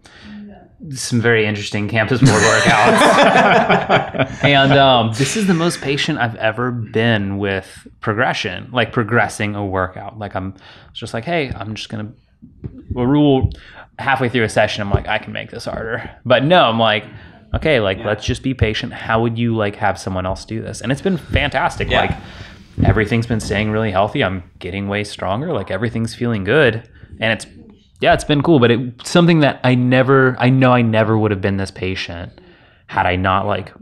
some very interesting campus board workouts, and um, this is the most patient I've ever been with progression, like progressing a workout. Like, I'm just like, hey, I'm just gonna a rule halfway through a session. I'm like, I can make this harder, but no, I'm like. Okay, like let's just be patient. How would you like have someone else do this? And it's been fantastic. Yeah. Like everything's been staying really healthy. I'm getting way stronger. Like everything's feeling good, and it's yeah, it's been cool. But it's something that I never, I know I never would have been this patient had I not like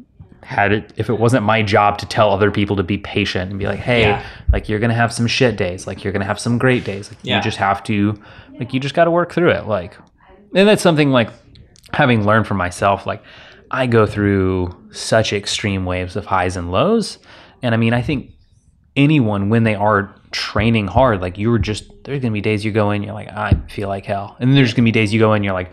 had it if it wasn't my job to tell other people to be patient and be like, hey, Yeah. like you're gonna have some shit days, like you're gonna have some great days. Like Yeah. you just have to, like you just got to work through it. Like, and that's something like having learned for myself. Like I go through such extreme waves of highs and lows, and I mean, I think anyone when they are training hard, like you were just there's gonna be days you go in, you're like, I feel like hell. And then there's gonna be days you go in, you're like,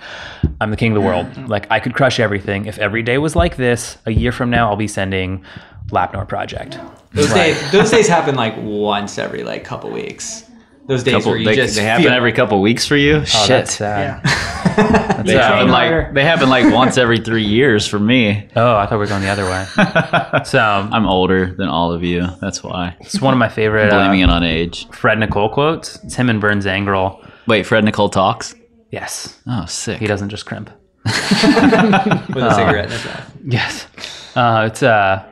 I'm the king of the world. Like I could crush everything. If every day was like this, a year from now I'll be sending Lapnur project. those days those days happen like once every like couple weeks those days couple, where you they, just they happen feel- every couple weeks for you. Oh, Shit. that's sad. they Yeah. happen like they happen like once every three years for me. Oh, I thought we were going the other way. so I'm older than all of you. That's why. it's one of my favorite Blaming uh, it on age. Fred Nicole quotes. It's him and Bernd Zangerl. Wait, Fred Nicole talks. Yes, Oh, sick. he doesn't just crimp. with a cigarette in his mouth. Yes. Uh, it's uh,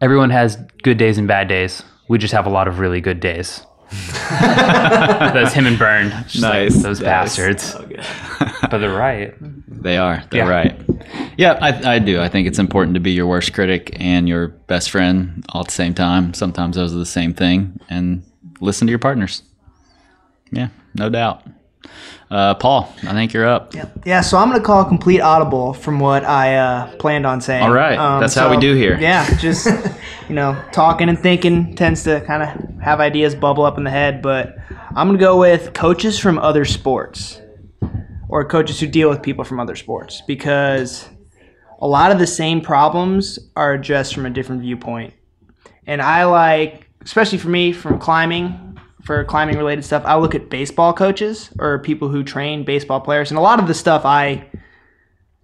everyone has good days and bad days. We just have a lot of really good days. That's him and Bernd. Just like Nice. those Nice. bastards. But they're right. They are. They're Yeah. right. Yeah, I, I do. I think it's important to be your worst critic and your best friend all at the same time. Sometimes those are the same thing. And listen to your partners. Yeah, no doubt. Uh, Paul, I think you're up. Yeah, yeah so I'm going to call a complete audible from what I uh, planned on saying. Um, All right, that's how we do here. Yeah, just, you know, talking and thinking tends to kind of have ideas bubble up in the head, but I'm going to go with coaches from other sports or coaches who deal with people from other sports because a lot of the same problems are addressed from a different viewpoint. And I like, especially for me, from climbing, for climbing related stuff, I look at baseball coaches or people who train baseball players. And a lot of the stuff I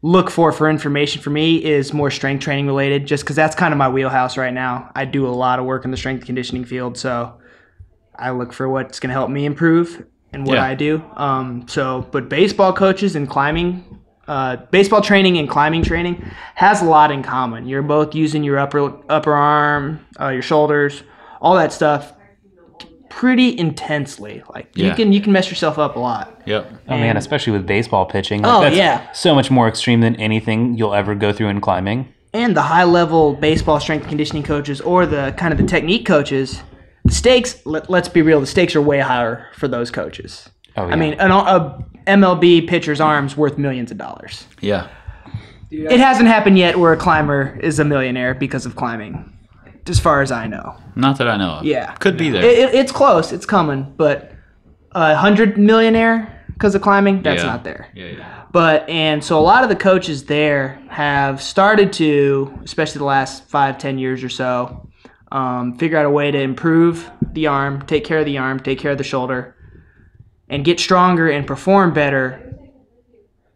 look for for information for me is more strength training related, just because that's kind of my wheelhouse right now. I do a lot of work in the strength conditioning field. So I look for what's going to help me improve and what Yeah. I do. Um, so, but baseball coaches and climbing, uh, baseball training and climbing training has a lot in common. You're both using your upper upper arm, uh, your shoulders, all that stuff, pretty intensely. Like you can you can mess yourself up a lot. Yep. Oh man, especially with baseball pitching. Oh, that's yeah. So much more extreme than anything you'll ever go through in climbing. and the high level baseball strength and conditioning coaches or the kind of the technique coaches, the stakes, let, let's be real, the stakes are way higher for those coaches. Oh, yeah. I mean, an, a MLB pitcher's arm's worth millions of dollars. Yeah. It hasn't happened yet where a climber is a millionaire because of climbing, as far as I know. Not that I know of. Yeah. Could be there. It, it, it's close, it's coming, but a hundred millionaire because of climbing, that's Yeah. not there. yeah, yeah. But and so a lot of the coaches there have started to, especially the last five, ten years or so, um, figure out a way to improve the arm, take care of the arm, take care of the shoulder, and get stronger and perform better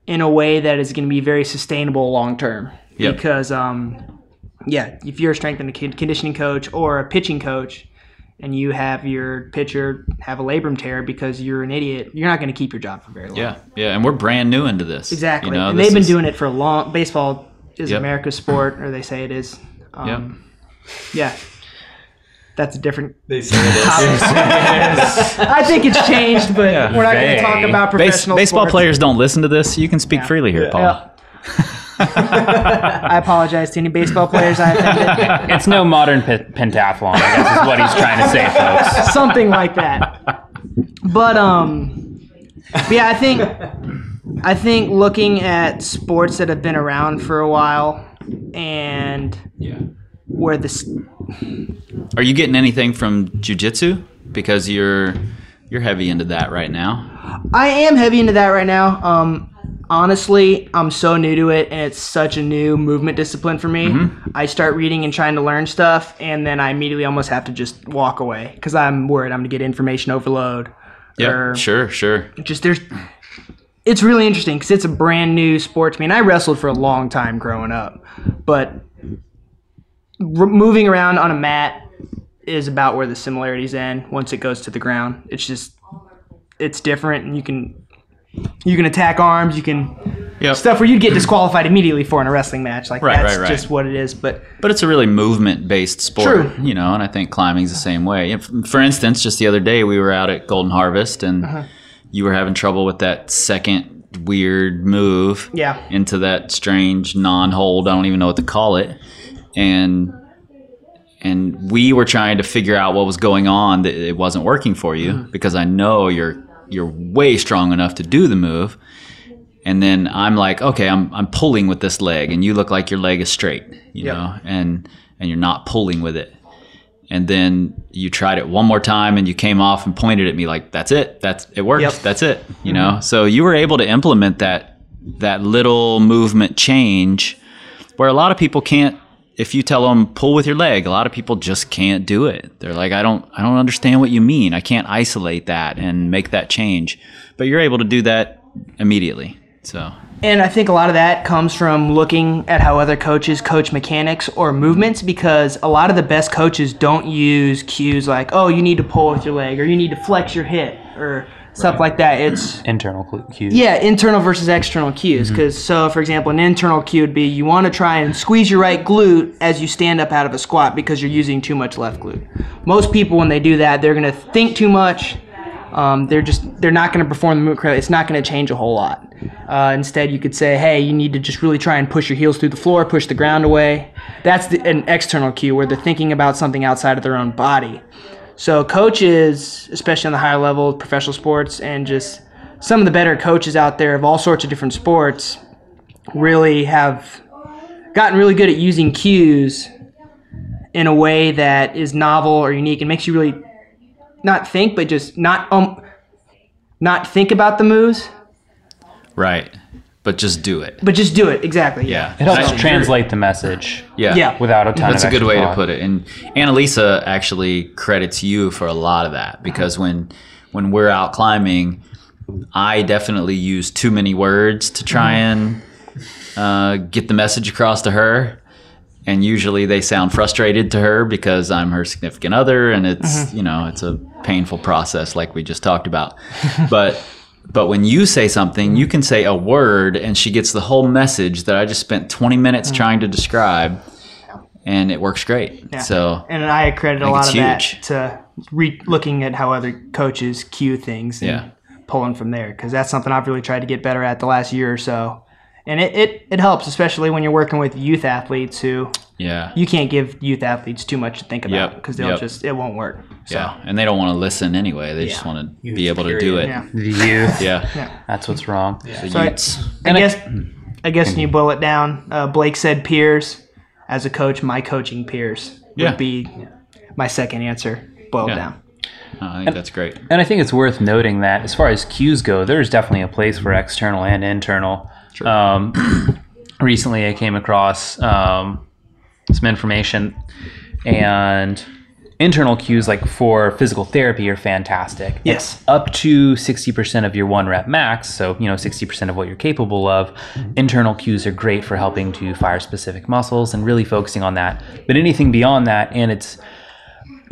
in a way that is going to be very sustainable long term. Yep. Because um, yeah, if you're a strength and conditioning coach or a pitching coach, and you have your pitcher have a labrum tear because you're an idiot, you're not going to keep your job for very long. Yeah, yeah, and we're brand new into this. Exactly. You know, and this they've been is- doing it for a long. Baseball is Yep. America's sport, or they say it is. Um, Yeah. That's a different. They say it is. I think it's changed, but we're not going to talk about Base, professional baseball sports. players don't listen to this. You can speak freely here, Paul. Yeah. I apologize to any baseball players I offended. It's no modern pe- pentathlon, I guess is what he's trying to say, folks. Something like that. But um, but yeah, I think I think looking at sports that have been around for a while and Yeah. where this Are you getting anything from jujitsu? Because you're you're heavy into that right now. I am heavy into that right now. Um, honestly, I'm so new to it, and it's such a new movement discipline for me. Mm-hmm. I start reading and trying to learn stuff, and then I immediately almost have to just walk away because I'm worried I'm gonna get information overload. Yeah, sure, sure. Just there's. It's really interesting because it's a brand new sport to me, and I wrestled for a long time growing up, but r- moving around on a mat is about where the similarities end. Once it goes to the ground, it's just it's different, and you can you can attack arms, you can Yep. stuff where you'd get disqualified immediately for in a wrestling match. Like Right, that's right, right. just what it is. But But it's a really movement based sport, True. you know, and I think climbing's the same way. For instance, just the other day we were out at Golden Harvest and Uh-huh. you were having trouble with that second weird move Yeah. into that strange non hold. I don't even know what to call it. And and we were trying to figure out what was going on that it wasn't working for you Mm-hmm. because I know you're you're way strong enough to do the move. And then I'm like, okay, I'm I'm pulling with this leg, and you look like your leg is straight, you Yep. know, and and you're not pulling with it. And then you tried it one more time, and you came off and pointed at me like, "That's it. That's it worked. Yep. Mm-hmm. That's it." You know, so you were able to implement that that little movement change, where a lot of people can't. If you tell them pull with your leg, a lot of people just can't do it. They're like, "I don't, I don't understand what you mean. I can't isolate that and make that change." But you're able to do that immediately. So And I think a lot of that comes from looking at how other coaches coach mechanics or movements because a lot of the best coaches don't use cues like, oh, you need to pull with your leg or you need to flex your hip or stuff like that. It's Internal cues. yeah, internal versus external cues. Because so, for example, an internal cue would be you want to try and squeeze your right glute as you stand up out of a squat because you're using too much left glute. Most people, when they do that, they're going to think too much. Um, they're just they're not going to perform the movement correctly. It's not going to change a whole lot. Uh, instead, you could say, hey, you need to just really try and push your heels through the floor, push the ground away. That's the, an external cue where they're thinking about something outside of their own body. So coaches, especially on the higher level, professional sports, and just some of the better coaches out there of all sorts of different sports, really have gotten really good at using cues in a way that is novel or unique and makes you really not think, but just not um, not think about the moves, right, but just do it. but just do it exactly. Yeah, It helps I- translate the message Yeah, Yeah. without a ton That's of a good extra way to put it. And Annalisa actually credits you for a lot of that because when when we're out climbing, I definitely use too many words to try and uh, get the message across to her. And usually they sound frustrated to her because I'm her significant other, and it's you know it's a painful process like we just talked about. But but when you say something, you can say a word, and she gets the whole message that I just spent 20 minutes mm. trying to describe, and it works great. Yeah. So and I credit a lot of that to re- looking at how other coaches cue things and Yeah. pulling from there because that's something I've really tried to get better at the last year or so. And it, it, it helps, especially when you're working with youth athletes who yeah, you can't give youth athletes too much to think about Yep, because they'll yep. just it won't work. So, yeah, and they don't want to listen anyway. They just want to be able to do it. Yeah. The youth. Yeah, That's what's wrong. The So I- youths. I guess I guess when you boil it down, uh, Blake said peers. As a coach, my coaching peers would Yeah. be my second answer boiled Yeah. down. Oh, I think that's great. And I think it's worth noting that as far as cues go, there's definitely a place for external and internal. Um, recently, I came across um, some information, and internal cues, like for physical therapy, are fantastic. Yes. Up to 60% of your one rep max, so you know 60% of what you're capable of. Internal cues are great for helping to fire specific muscles and really focusing on that. But anything beyond that, and it's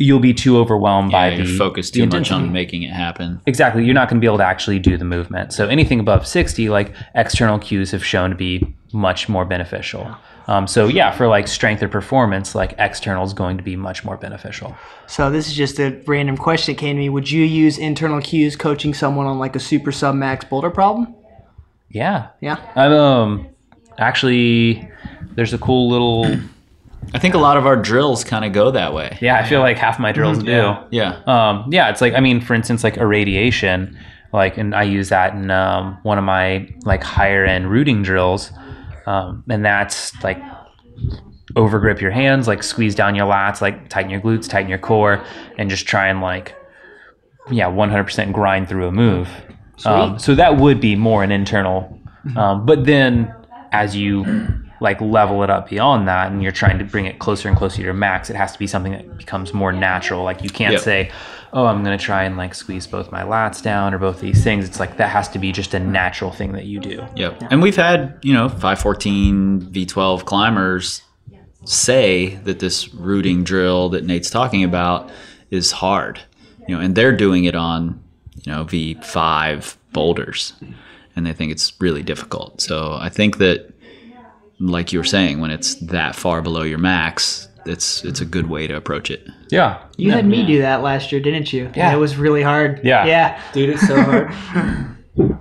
you'll be too overwhelmed Yeah, by you're the focused the too much intensity. on making it happen. Exactly. You're not going to be able to actually do the movement. So anything above 60, like external cues have shown to be much more beneficial. Um, so yeah, for like strength or performance, like external is going to be much more beneficial. So this is just a random question that came to me. Would you use internal cues coaching someone on like a super sub max boulder problem? Yeah. Yeah. I'm, um, actually, there's a cool little, I think a lot of our drills kind of go that way. yeah, I feel like half my drills do. Yeah. Um, yeah, it's like I mean, for instance, like irradiation, like, and I use that in um, one of my like higher end rooting drills, um, and that's like overgrip your hands, like squeeze down your lats, like tighten your glutes, tighten your core, and just try and like, yeah, one hundred percent grind through a move. Um, so that would be more an internal, um, but then as you like level it up beyond that and you're trying to bring it closer and closer to your max it has to be something that becomes more natural like you can't Yep. say oh i'm going to try and like squeeze both my lats down or both these things it's like that has to be just a natural thing that you do Yep. And we've had, you know, 514 V12 climbers say that this rooting drill that Nate's talking about is hard. You know, and they're doing it on, you know, V5 boulders and they think it's really difficult. So I think that like you were saying when it's that far below your max, it's it's a good way to approach it. yeah You had me do that last year, didn't you? Yeah. And it was really hard. Yeah. Yeah. Dude, it's so hard.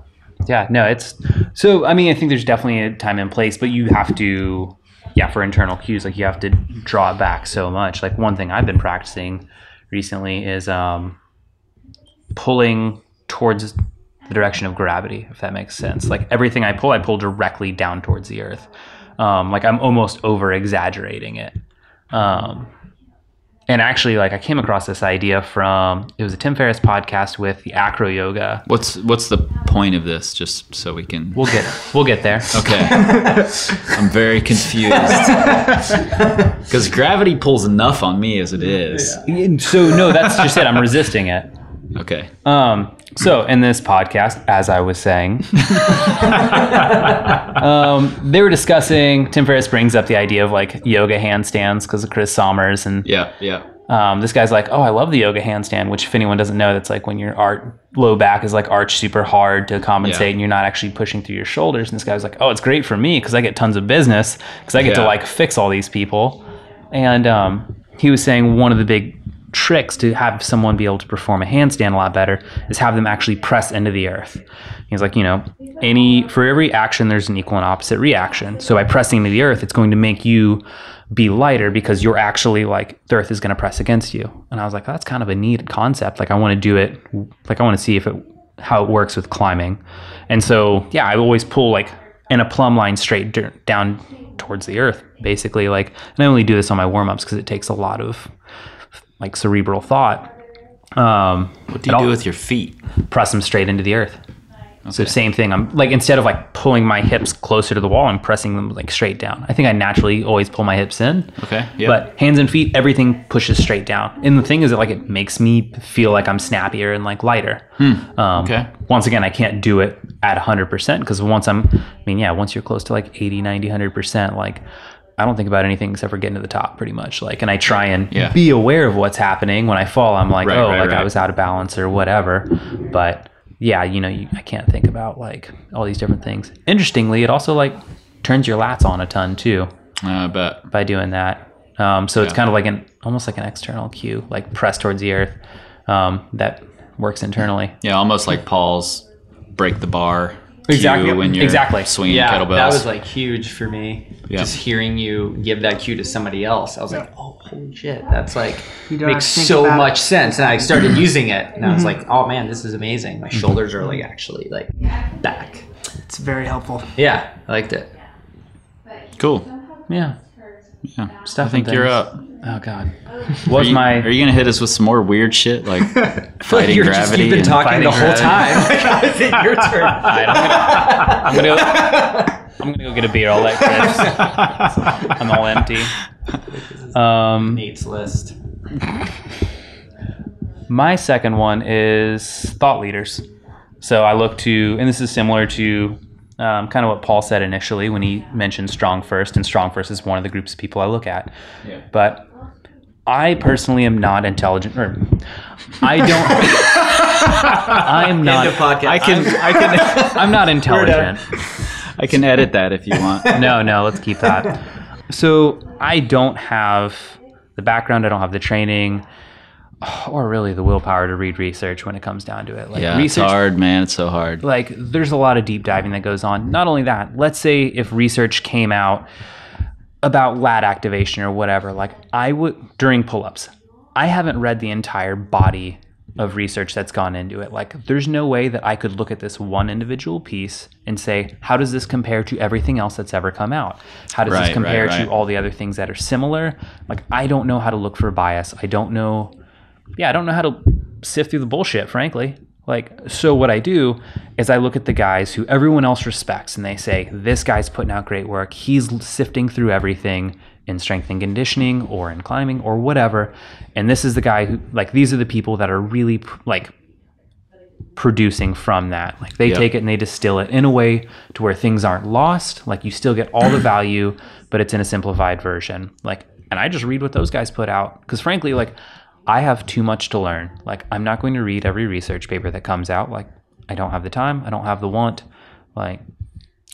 yeah no it's so i mean i think there's definitely a time and place but you have to yeah for internal cues like you have to draw back so much like one thing i've been practicing recently is um pulling towards the direction of gravity if that makes sense like everything i pull i pull directly down towards the earth um like i'm almost over exaggerating it um and actually like i came across this idea from it was a tim ferriss podcast with the acro yoga What's what's the point of this just so we can we'll get we'll get there Okay. I'm very confused. Because gravity pulls enough on me as it is. So no, that's just it. I'm resisting it. Okay. Um, So, in this podcast, as I was saying, um, they were discussing. Tim Ferriss brings up the idea of like yoga handstands because of Chris Sommers, and Yeah, yeah. um, this guy's like, "Oh, I love the yoga handstand." Which, if anyone doesn't know, that's like when your art low back is like arched super hard to compensate, Yeah. and you're not actually pushing through your shoulders. And this guy's like, "Oh, it's great for me because I get tons of business because I get to Yeah. like fix all these people." And um, he was saying one of the big tricks to have someone be able to perform a handstand a lot better is have them actually press into the earth. He's like, you know, any for every action there's an equal and opposite reaction. So by pressing into the earth, it's going to make you be lighter because you're actually like the earth is going to press against you. And I was like, oh, that's kind of a neat concept. Like I want to do it. Like I want to see if it how it works with climbing. And so yeah, I always pull like in a plumb line straight down towards the earth, basically. Like, and I only do this on my warm ups because it takes a lot of like cerebral thought. Um, What do you do with your feet? press them straight into the earth. So same thing. I'm like instead of like pulling my hips closer to the wall, I'm pressing them like straight down. I think I naturally always pull my hips in. Okay, yeah. But hands and feet, everything pushes straight down. And the thing is that like it makes me feel like I'm snappier and like lighter. Um, Okay. Once again, I can't do it at 100% because once I'm, I mean, yeah, once you're close to like 80, 90, 100%, like I don't think about anything except for getting to the top pretty much. Like, and I try and Yeah. be aware of what's happening. When I fall, I'm like, Right, oh, right, like I was out of balance or whatever. But yeah, you know, you, I can't think about like all these different things. Interestingly, it also like turns your lats on a ton too I bet. by doing that. Um, so it's kind of like an almost like an external cue, like press towards the earth um, that works internally. Yeah, almost like Paul's break the bar. Cue when you're Exactly. swinging yeah, kettlebells. that was like huge for me. Yeah. Just hearing you give that cue to somebody else, I was like, "Oh, holy shit!" That's like You makes have to think so about much sense. And I started mm-hmm. using it, and I was mm-hmm. like, "Oh man, this is amazing." My mm-hmm. shoulders are like actually like back. It's very helpful. Yeah, I liked it. cool. Yeah. Yeah, Stuff I think and you're up. Oh God. Are Was you, my are you gonna hit us with some more weird shit like fighting You're just, gravity? you've been and- talking the fighting whole gravity. time. Like, I think your turn. All right, I'm gonna, I'm gonna go. I'm gonna go get a beer. I'll let Chris. I'm all empty. Um, Nate's list. My second one is thought leaders. So I look to, and this is similar to um, kind of what Paul said initially when he mentioned Strong First, and Strong First is one of the groups of people I look at. Yeah. But I personally am not intelligent, or I don't. I'm not. podcast. I can I can I'm not intelligent. I can edit that if you want. no, no, let's keep that. So I don't have the background, I don't have the training, or really the willpower to read research when it comes down to it. Like Yeah, it's hard, man. It's so hard. like there's a lot of deep diving that goes on. Not only that, let's say if research came out about lat activation or whatever, like I would during pull-ups, I haven't read the entire body of research that's gone into it. Like there's no way that I could look at this one individual piece and say, how does this compare to everything else that's ever come out? How does Right, this compare right, right. to all the other things that are similar? Like I don't know how to look for bias. I don't know yeah, I don't know how to sift through the bullshit, frankly. Like, so what I do is I look at the guys who everyone else respects and they say, this guy's putting out great work. He's sifting through everything in strength and conditioning or in climbing or whatever. And this is the guy who, like, these are the people that are really, like, producing from that. Like, they Yep. take it and they distill it in a way to where things aren't lost. Like, you still get all the value, but it's in a simplified version. Like, and I just read what those guys put out. Because frankly, like, I have too much to learn. Like, I'm not going to read every research paper that comes out. Like, I don't have the time. I don't have the want. Like,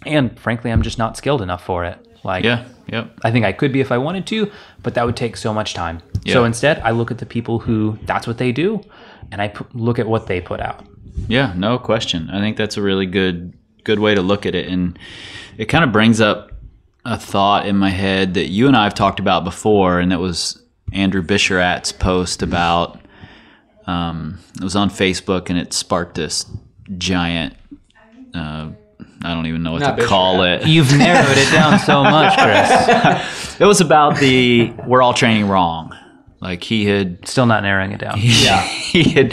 and frankly, I'm just not skilled enough for it. Like, Yeah. Yep. I think I could be if I wanted to, but that would take so much time. Yeah. So instead, I look at the people who that's what they do, and I p- look at what they put out. Yeah, no question. I think that's a really good good way to look at it, and it kind of brings up a thought in my head that you and I have talked about before, and that was Andrew Bisharat's post about. Um, it was on Facebook, and it sparked this giant. Uh, I don't even know what Not to call it. You've narrowed it down so much, Chris. It was about the we're all training wrong. Like he had Still not narrowing it down. yeah he had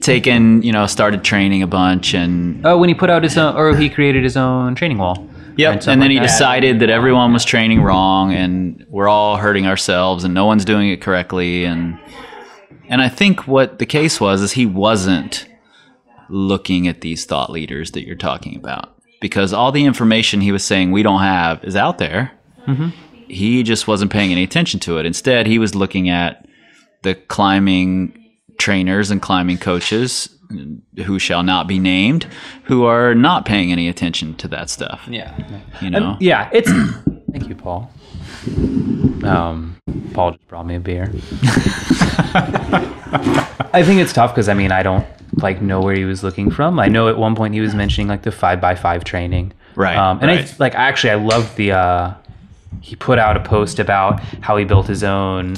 taken you know started training a bunch and Oh, when he put out his own, or he created his own training wall. Yep. And And then like he that. decided that everyone was training wrong and we're all hurting ourselves and no one's doing it correctly and and I think what the case was is he wasn't looking at these thought leaders that you're talking about because all the information he was saying we don't have is out there. Mm-hmm. He just wasn't paying any attention to it. Instead, he was looking at the climbing trainers and climbing coaches who shall not be named who are not paying any attention to that stuff. Yeah. You know? Yeah, it's. Thank you, Paul. Um, Paul just brought me a beer. I think it's tough because I mean I don't like know where he was looking from. I know at one point he was mentioning like the five by five training, Right, Um, and I like actually I love the. Uh, he put out a post about how he built his own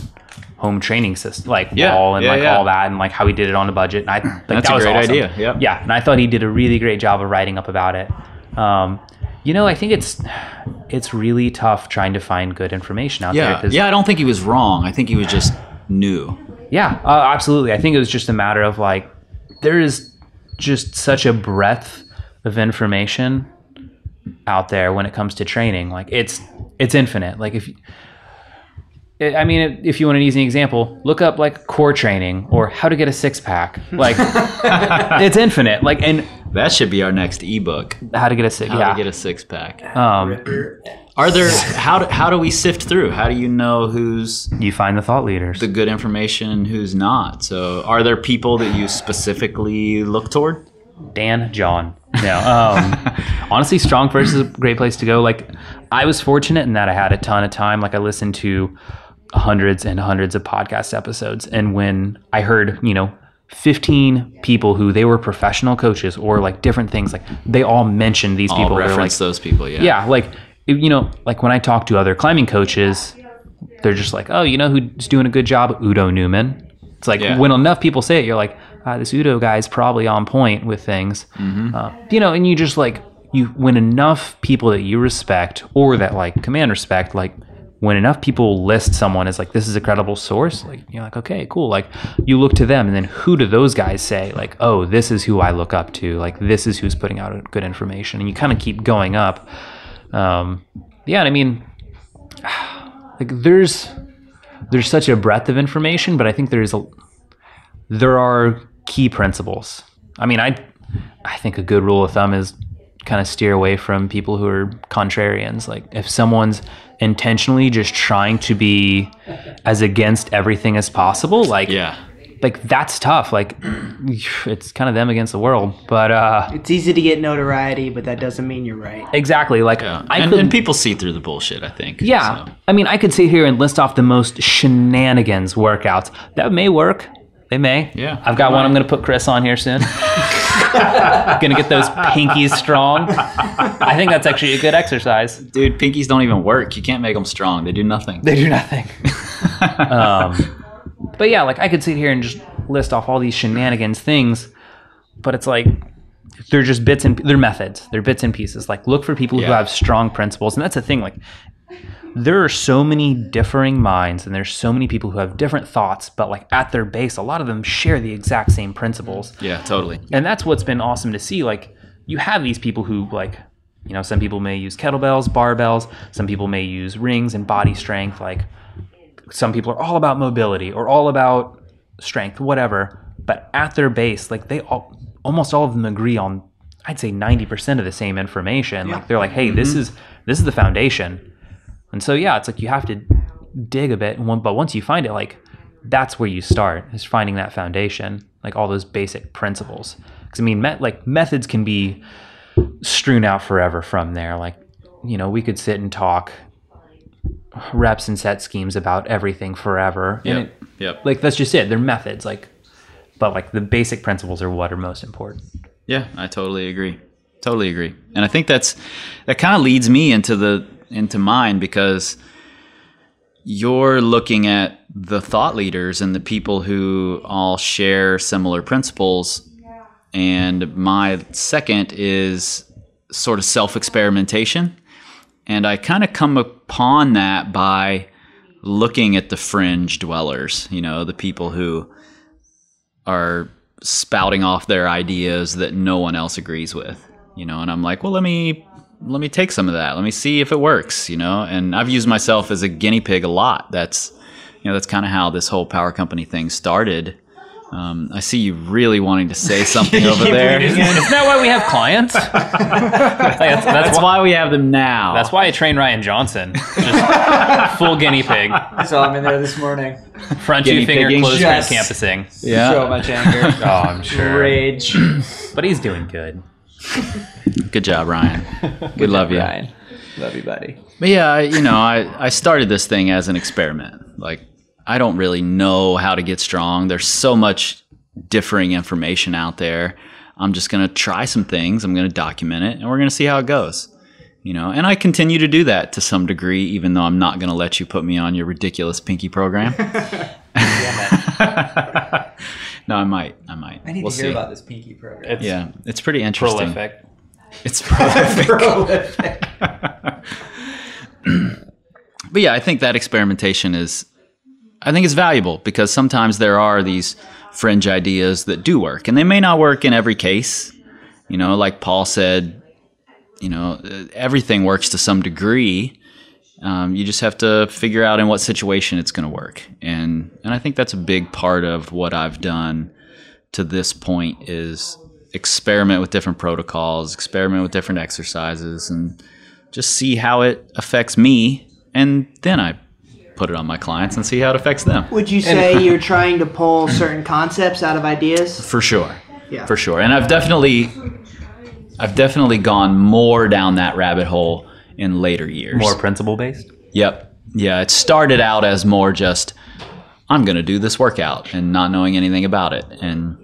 home training system, like Yeah, wall and yeah, like yeah. all that, and like how he did it on a budget. And I like That's that a was great awesome. idea, yep. Yeah, and I thought he did a really great job of writing up about it. Um, you know, I think it's it's really tough trying to find good information out there. yeah. 'cause- Yeah, I don't think he was wrong. I think he was just new. yeah, uh, absolutely. I think it was just a matter of like there is just such a breadth of information out there when it comes to training. Like it's it's infinite. Like if I I mean, if you want an easy example, look up like core training or how to get a six pack. Like it's infinite. Like and That should be our next ebook. how to get a six. How yeah. to get a six pack. um, Are there how do, how do we sift through? How do you know who's you find the thought leaders. the good information and who's not? So, are there people that you specifically look toward? Dan, John. No. Um, honestly, Strong First is a great place to go. Like, I was fortunate in that I had a ton of time. Like, I listened to hundreds and hundreds of podcast episodes. And when I heard, you know, 15 people who they were professional coaches or like different things, like they all mentioned these I'll people. Reference like, those people. Yeah. yeah, like, you know, like when I talk to other climbing coaches, they're just like, oh, you know who's doing a good job? Udo Neumann. It's like Yeah. when enough people say it, you're like, ah, this Udo guy's probably on point with things. Uh, you know, and you just like, you when enough people that you respect or that like command respect, like when enough people list someone as like this is a credible source, like you're like, okay, cool. Like you look to them and then who do those guys say? Like, oh, this is who I look up to. Like this is who's putting out good information. And you kind of keep going up. Um, yeah, I mean, like there's there's such a breadth of information, but I think there's a there are key principles. I mean, I I think a good rule of thumb is kind of steer away from people who are contrarians. Like if someone's intentionally just trying to be as against everything as possible, like Yeah. like that's tough. Like it's kind of them against the world. But uh It's easy to get notoriety, but that doesn't mean you're right. exactly, like Yeah. I and, could and people see through the bullshit. I think. Yeah. So, I mean, I could sit here and list off the most shenanigans workouts. That may work. They may. Yeah. I've got one I'm going to put Chris on here soon. to get those pinkies strong. I think that's actually a good exercise. dude, pinkies don't even work. You can't make them strong. They do nothing. They do nothing. um, but yeah, like I could sit here and just list off all these shenanigans things, but it's like they're just bits and they're methods. They're bits and pieces. Like look for people who have strong principles, and that's the thing. Like there are so many differing minds, and there's so many people who have different thoughts, but like at their base, a lot of them share the exact same principles. Yeah, totally. and that's what's been awesome to see like you have these people who like you know some people may use kettlebells barbells some people may use rings and body strength like some people are all about mobility or all about strength whatever but at their base like they all almost all of them agree on i'd say 90% of the same information. Like they're like hey this mm-hmm. is this is the foundation and so yeah it's like you have to dig a bit but once you find it like that's where you start is finding that foundation like all those basic principles because i mean met, like methods can be strewn out forever from there like you know we could sit and talk reps and set schemes about everything forever and it, Yep. like that's just it they're methods like but like the basic principles are what are most important Yeah, I totally agree. Totally agree. And I think that's that kind of leads me into the into mine because you're looking at the thought leaders and the people who all share similar principles. And my second is sort of self-experimentation. And I kind of come upon that by looking at the fringe dwellers, you know, the people who are spouting off their ideas that no one else agrees with you know and i'm like well let me let me take some of that let me see if it works you know and i've used myself as a guinea pig a lot that's you know that's kind of how this whole power company thing started Um, I see you really wanting to say something over there. Isn't, isn't that why we have clients? Like, that's, that's, That's why. why we have them now. That's why I train Ryan Johnson. Just full guinea pig. So I'm in there this morning. Front Guinea two finger pigging. close Yes. grip campusing. So yeah. much anger. Oh, I'm sure. Rage. But he's doing good. Good job, Ryan. We love you. Ryan. Love you, buddy. But yeah, I, you know, I, I started this thing as an experiment. Like, I don't really know how to get strong. There's so much differing information out there. I'm just going to try some things. I'm going to document it and we're going to see how it goes. You know, and I continue to do that to some degree, even though I'm not going to let you put me on your ridiculous pinky program. no, I might. I might. I need we'll to hear see. about this pinky program. It's Yeah, it's pretty interesting. prolific. It's prolific. Prolific. but yeah, I think that experimentation is, I think it's valuable because sometimes there are these fringe ideas that do work, and they may not work in every case. You know, like Paul said, you know, uh, everything works to some degree. Um, you just have to figure out in what situation it's going to work, and and I think that's a big part of what I've done to this point is experiment with different protocols, experiment with different exercises, and just see how it affects me, and then I put it on my clients and see how it affects them. Would you say you're trying to pull certain concepts out of ideas? For sure. Yeah. For sure. And I've definitely I've definitely gone more down that rabbit hole in later years. More principle based. Yep. Yeah, it started out as more just I'm going to do this workout and not knowing anything about it and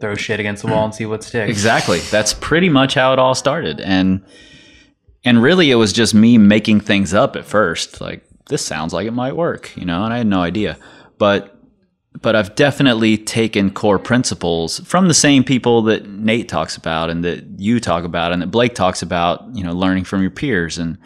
Throw shit against the wall and see what sticks. Exactly. That's pretty much how it all started. And and really it was just me making things up at first. Like this sounds like it might work, you know, and I had no idea. But but I've definitely taken core principles from the same people that Nate talks about and that you talk about and that Blake talks about, you know, learning from your peers and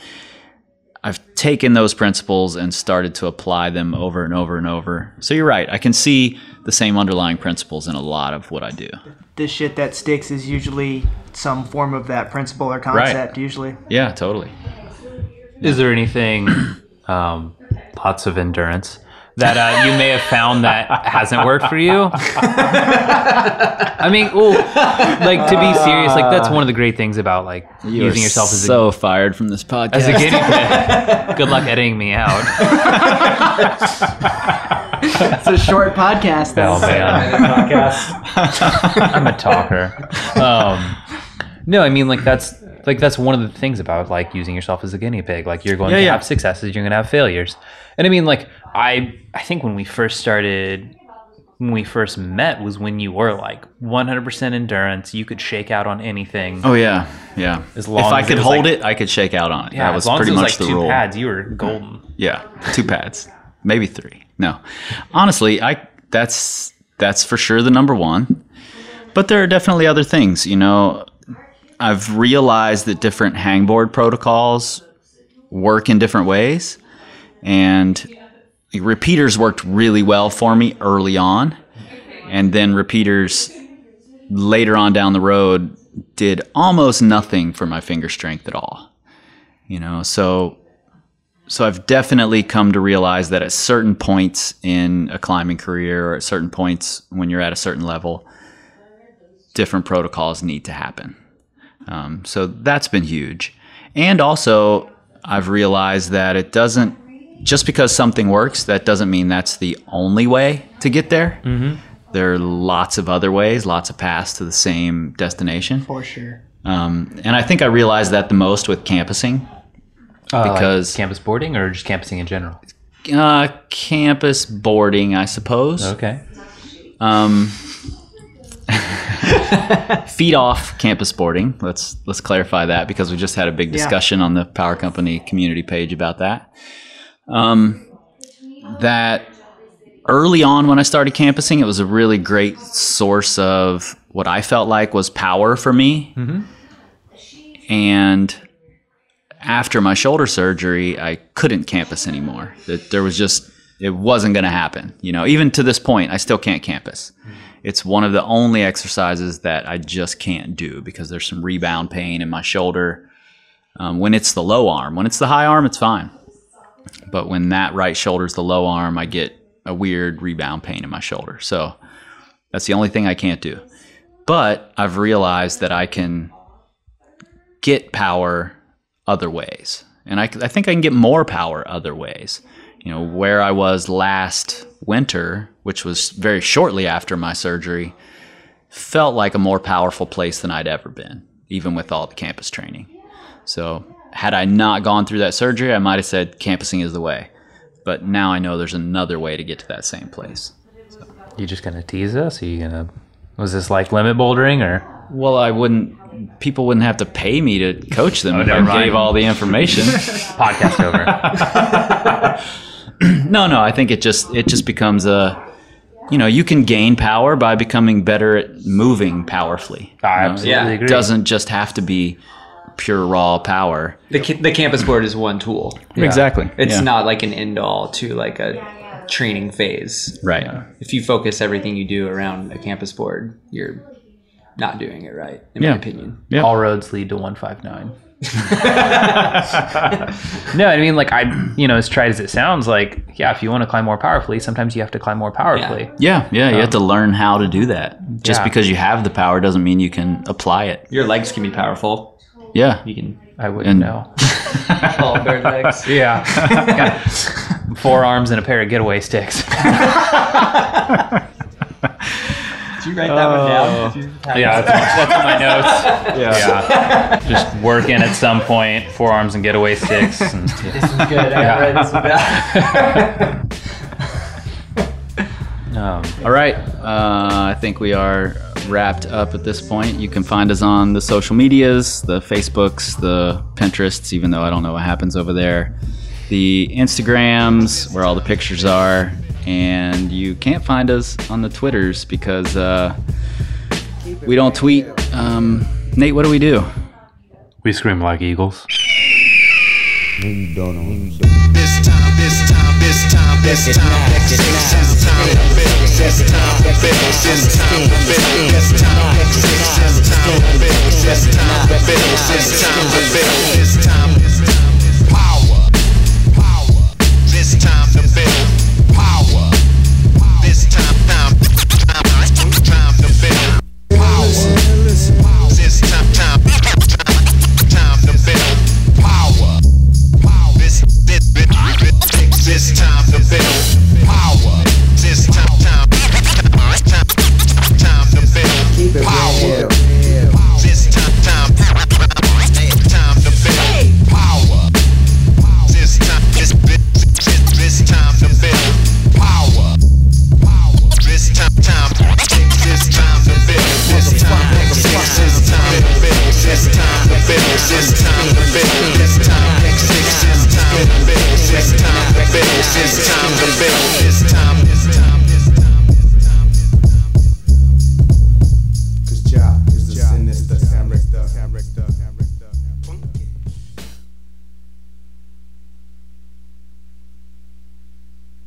I've taken those principles and started to apply them over and over and over. So you're right. I can see the same underlying principles in a lot of what I do. The shit that sticks is usually some form of that principle or concept. Usually, Yeah, totally. Is there anything, um, lots of endurance, that uh, you may have found that hasn't worked for you? I mean, well, like to be serious, like that's one of the great things about like You using yourself as a so fired from this podcast. as a guinea pig. Good luck editing me out. it's a short podcast. Oh man, podcast. I'm a talker. Um, no, I mean like that's like that's one of the things about like using yourself as a guinea pig. Like you're going Yeah, to yeah. have successes, you're going to have failures. And I mean like I I think when we first started when we first met was when you were like 100% endurance. You could shake out on anything. Oh yeah, yeah. As long if I as it could was hold like- it, I could shake out on it. yeah, that was pretty as it was much like the two rule. pads, you were golden. Yeah, two pads, maybe three. No, honestly, I that's that's for sure the number one. But there are definitely other things. You know, I've realized that different hangboard protocols work in different ways, and repeaters worked really well for me early on, and then repeaters later on down the road did almost nothing for my finger strength at all. You know, so so I've definitely come to realize that at certain points in a climbing career or at certain points when you're at a certain level, different protocols need to happen. Um, so that's been huge. And also, I've realized that it doesn't, just because something works, that doesn't mean that's the only way to get there. Mm-hmm. There are lots of other ways, lots of paths to the same destination. for sure. Um, and I think I realized that the most with campusing because campus boarding or just campusing in general. uh, campus boarding, I suppose. Okay. Um, feet off campus boarding. Let's let's clarify that because we just had a big discussion on the Power Company community page about that. Um, that early on when I started campusing, it was a really great source of what I felt like was power for me. And after my shoulder surgery, I couldn't campus anymore. That there was just it wasn't going to happen. You know, even to this point, I still can't campus. It's one of the only exercises that I just can't do because there's some rebound pain in my shoulder. Um, when it's the low arm, when it's the high arm, it's fine. But when that right shoulder's the low arm, I get a weird rebound pain in my shoulder. So That's the only thing I can't do. But I've realized that I can get power other ways. And I, I think I can get more power other ways. You know, where I was last winter, which was very shortly after my surgery, felt like a more powerful place than I'd ever been, even with all the campus training. So, had I not gone through that surgery, I might have said campusing is the way. But now I know there's another way to get to that same place. You just gonna tease us? Are you gonna? Was this like limit bouldering or? Well, I wouldn't. People wouldn't have to pay me to coach them oh, if I gave all the information. Podcast over. no, no. I think it just it just becomes a. You know, you can gain power by becoming better at moving powerfully. I You know, absolutely Yeah. It agree. doesn't just have to be pure raw power. The, ca- the campus board is one tool. Exactly. It's Yeah. not like an end all to like a training phase. right. If you focus everything you do around a campus board, you're not doing it right, in Yeah. my opinion. Yeah. All roads lead to 159. no, I mean, like, I, you know, as tried as it sounds, like, yeah, if you want to climb more powerfully, sometimes you have to climb more powerfully. Yeah, yeah. You have to um, learn how to do that. Just Yeah. because you have the power doesn't mean you can apply it. Your legs can be powerful. Yeah. You can I wouldn't And- know. all bare legs. Yeah. Got Four arms and a pair of getaway sticks. Did you write that one down? Did you have yeah, it? that's, that's in my notes. Yeah. yeah. Just working at some point, forearms and getaway sticks. And, This is good. I gotta write this one down. um, All right. Uh, I think we are wrapped up at this point. You can find us on the social medias, the Facebooks, the Pinterests, even though I don't know what happens over there, the Instagrams, where all the pictures are. And you can't find us on the Twitters because uh, we don't tweet. Um, Nate, what do we do? we scream like eagles. This time, this time, this time, this time, this time, this time to build, this time to build, this time to build, this time, this time to build, this time to build, this time to build, this time, power,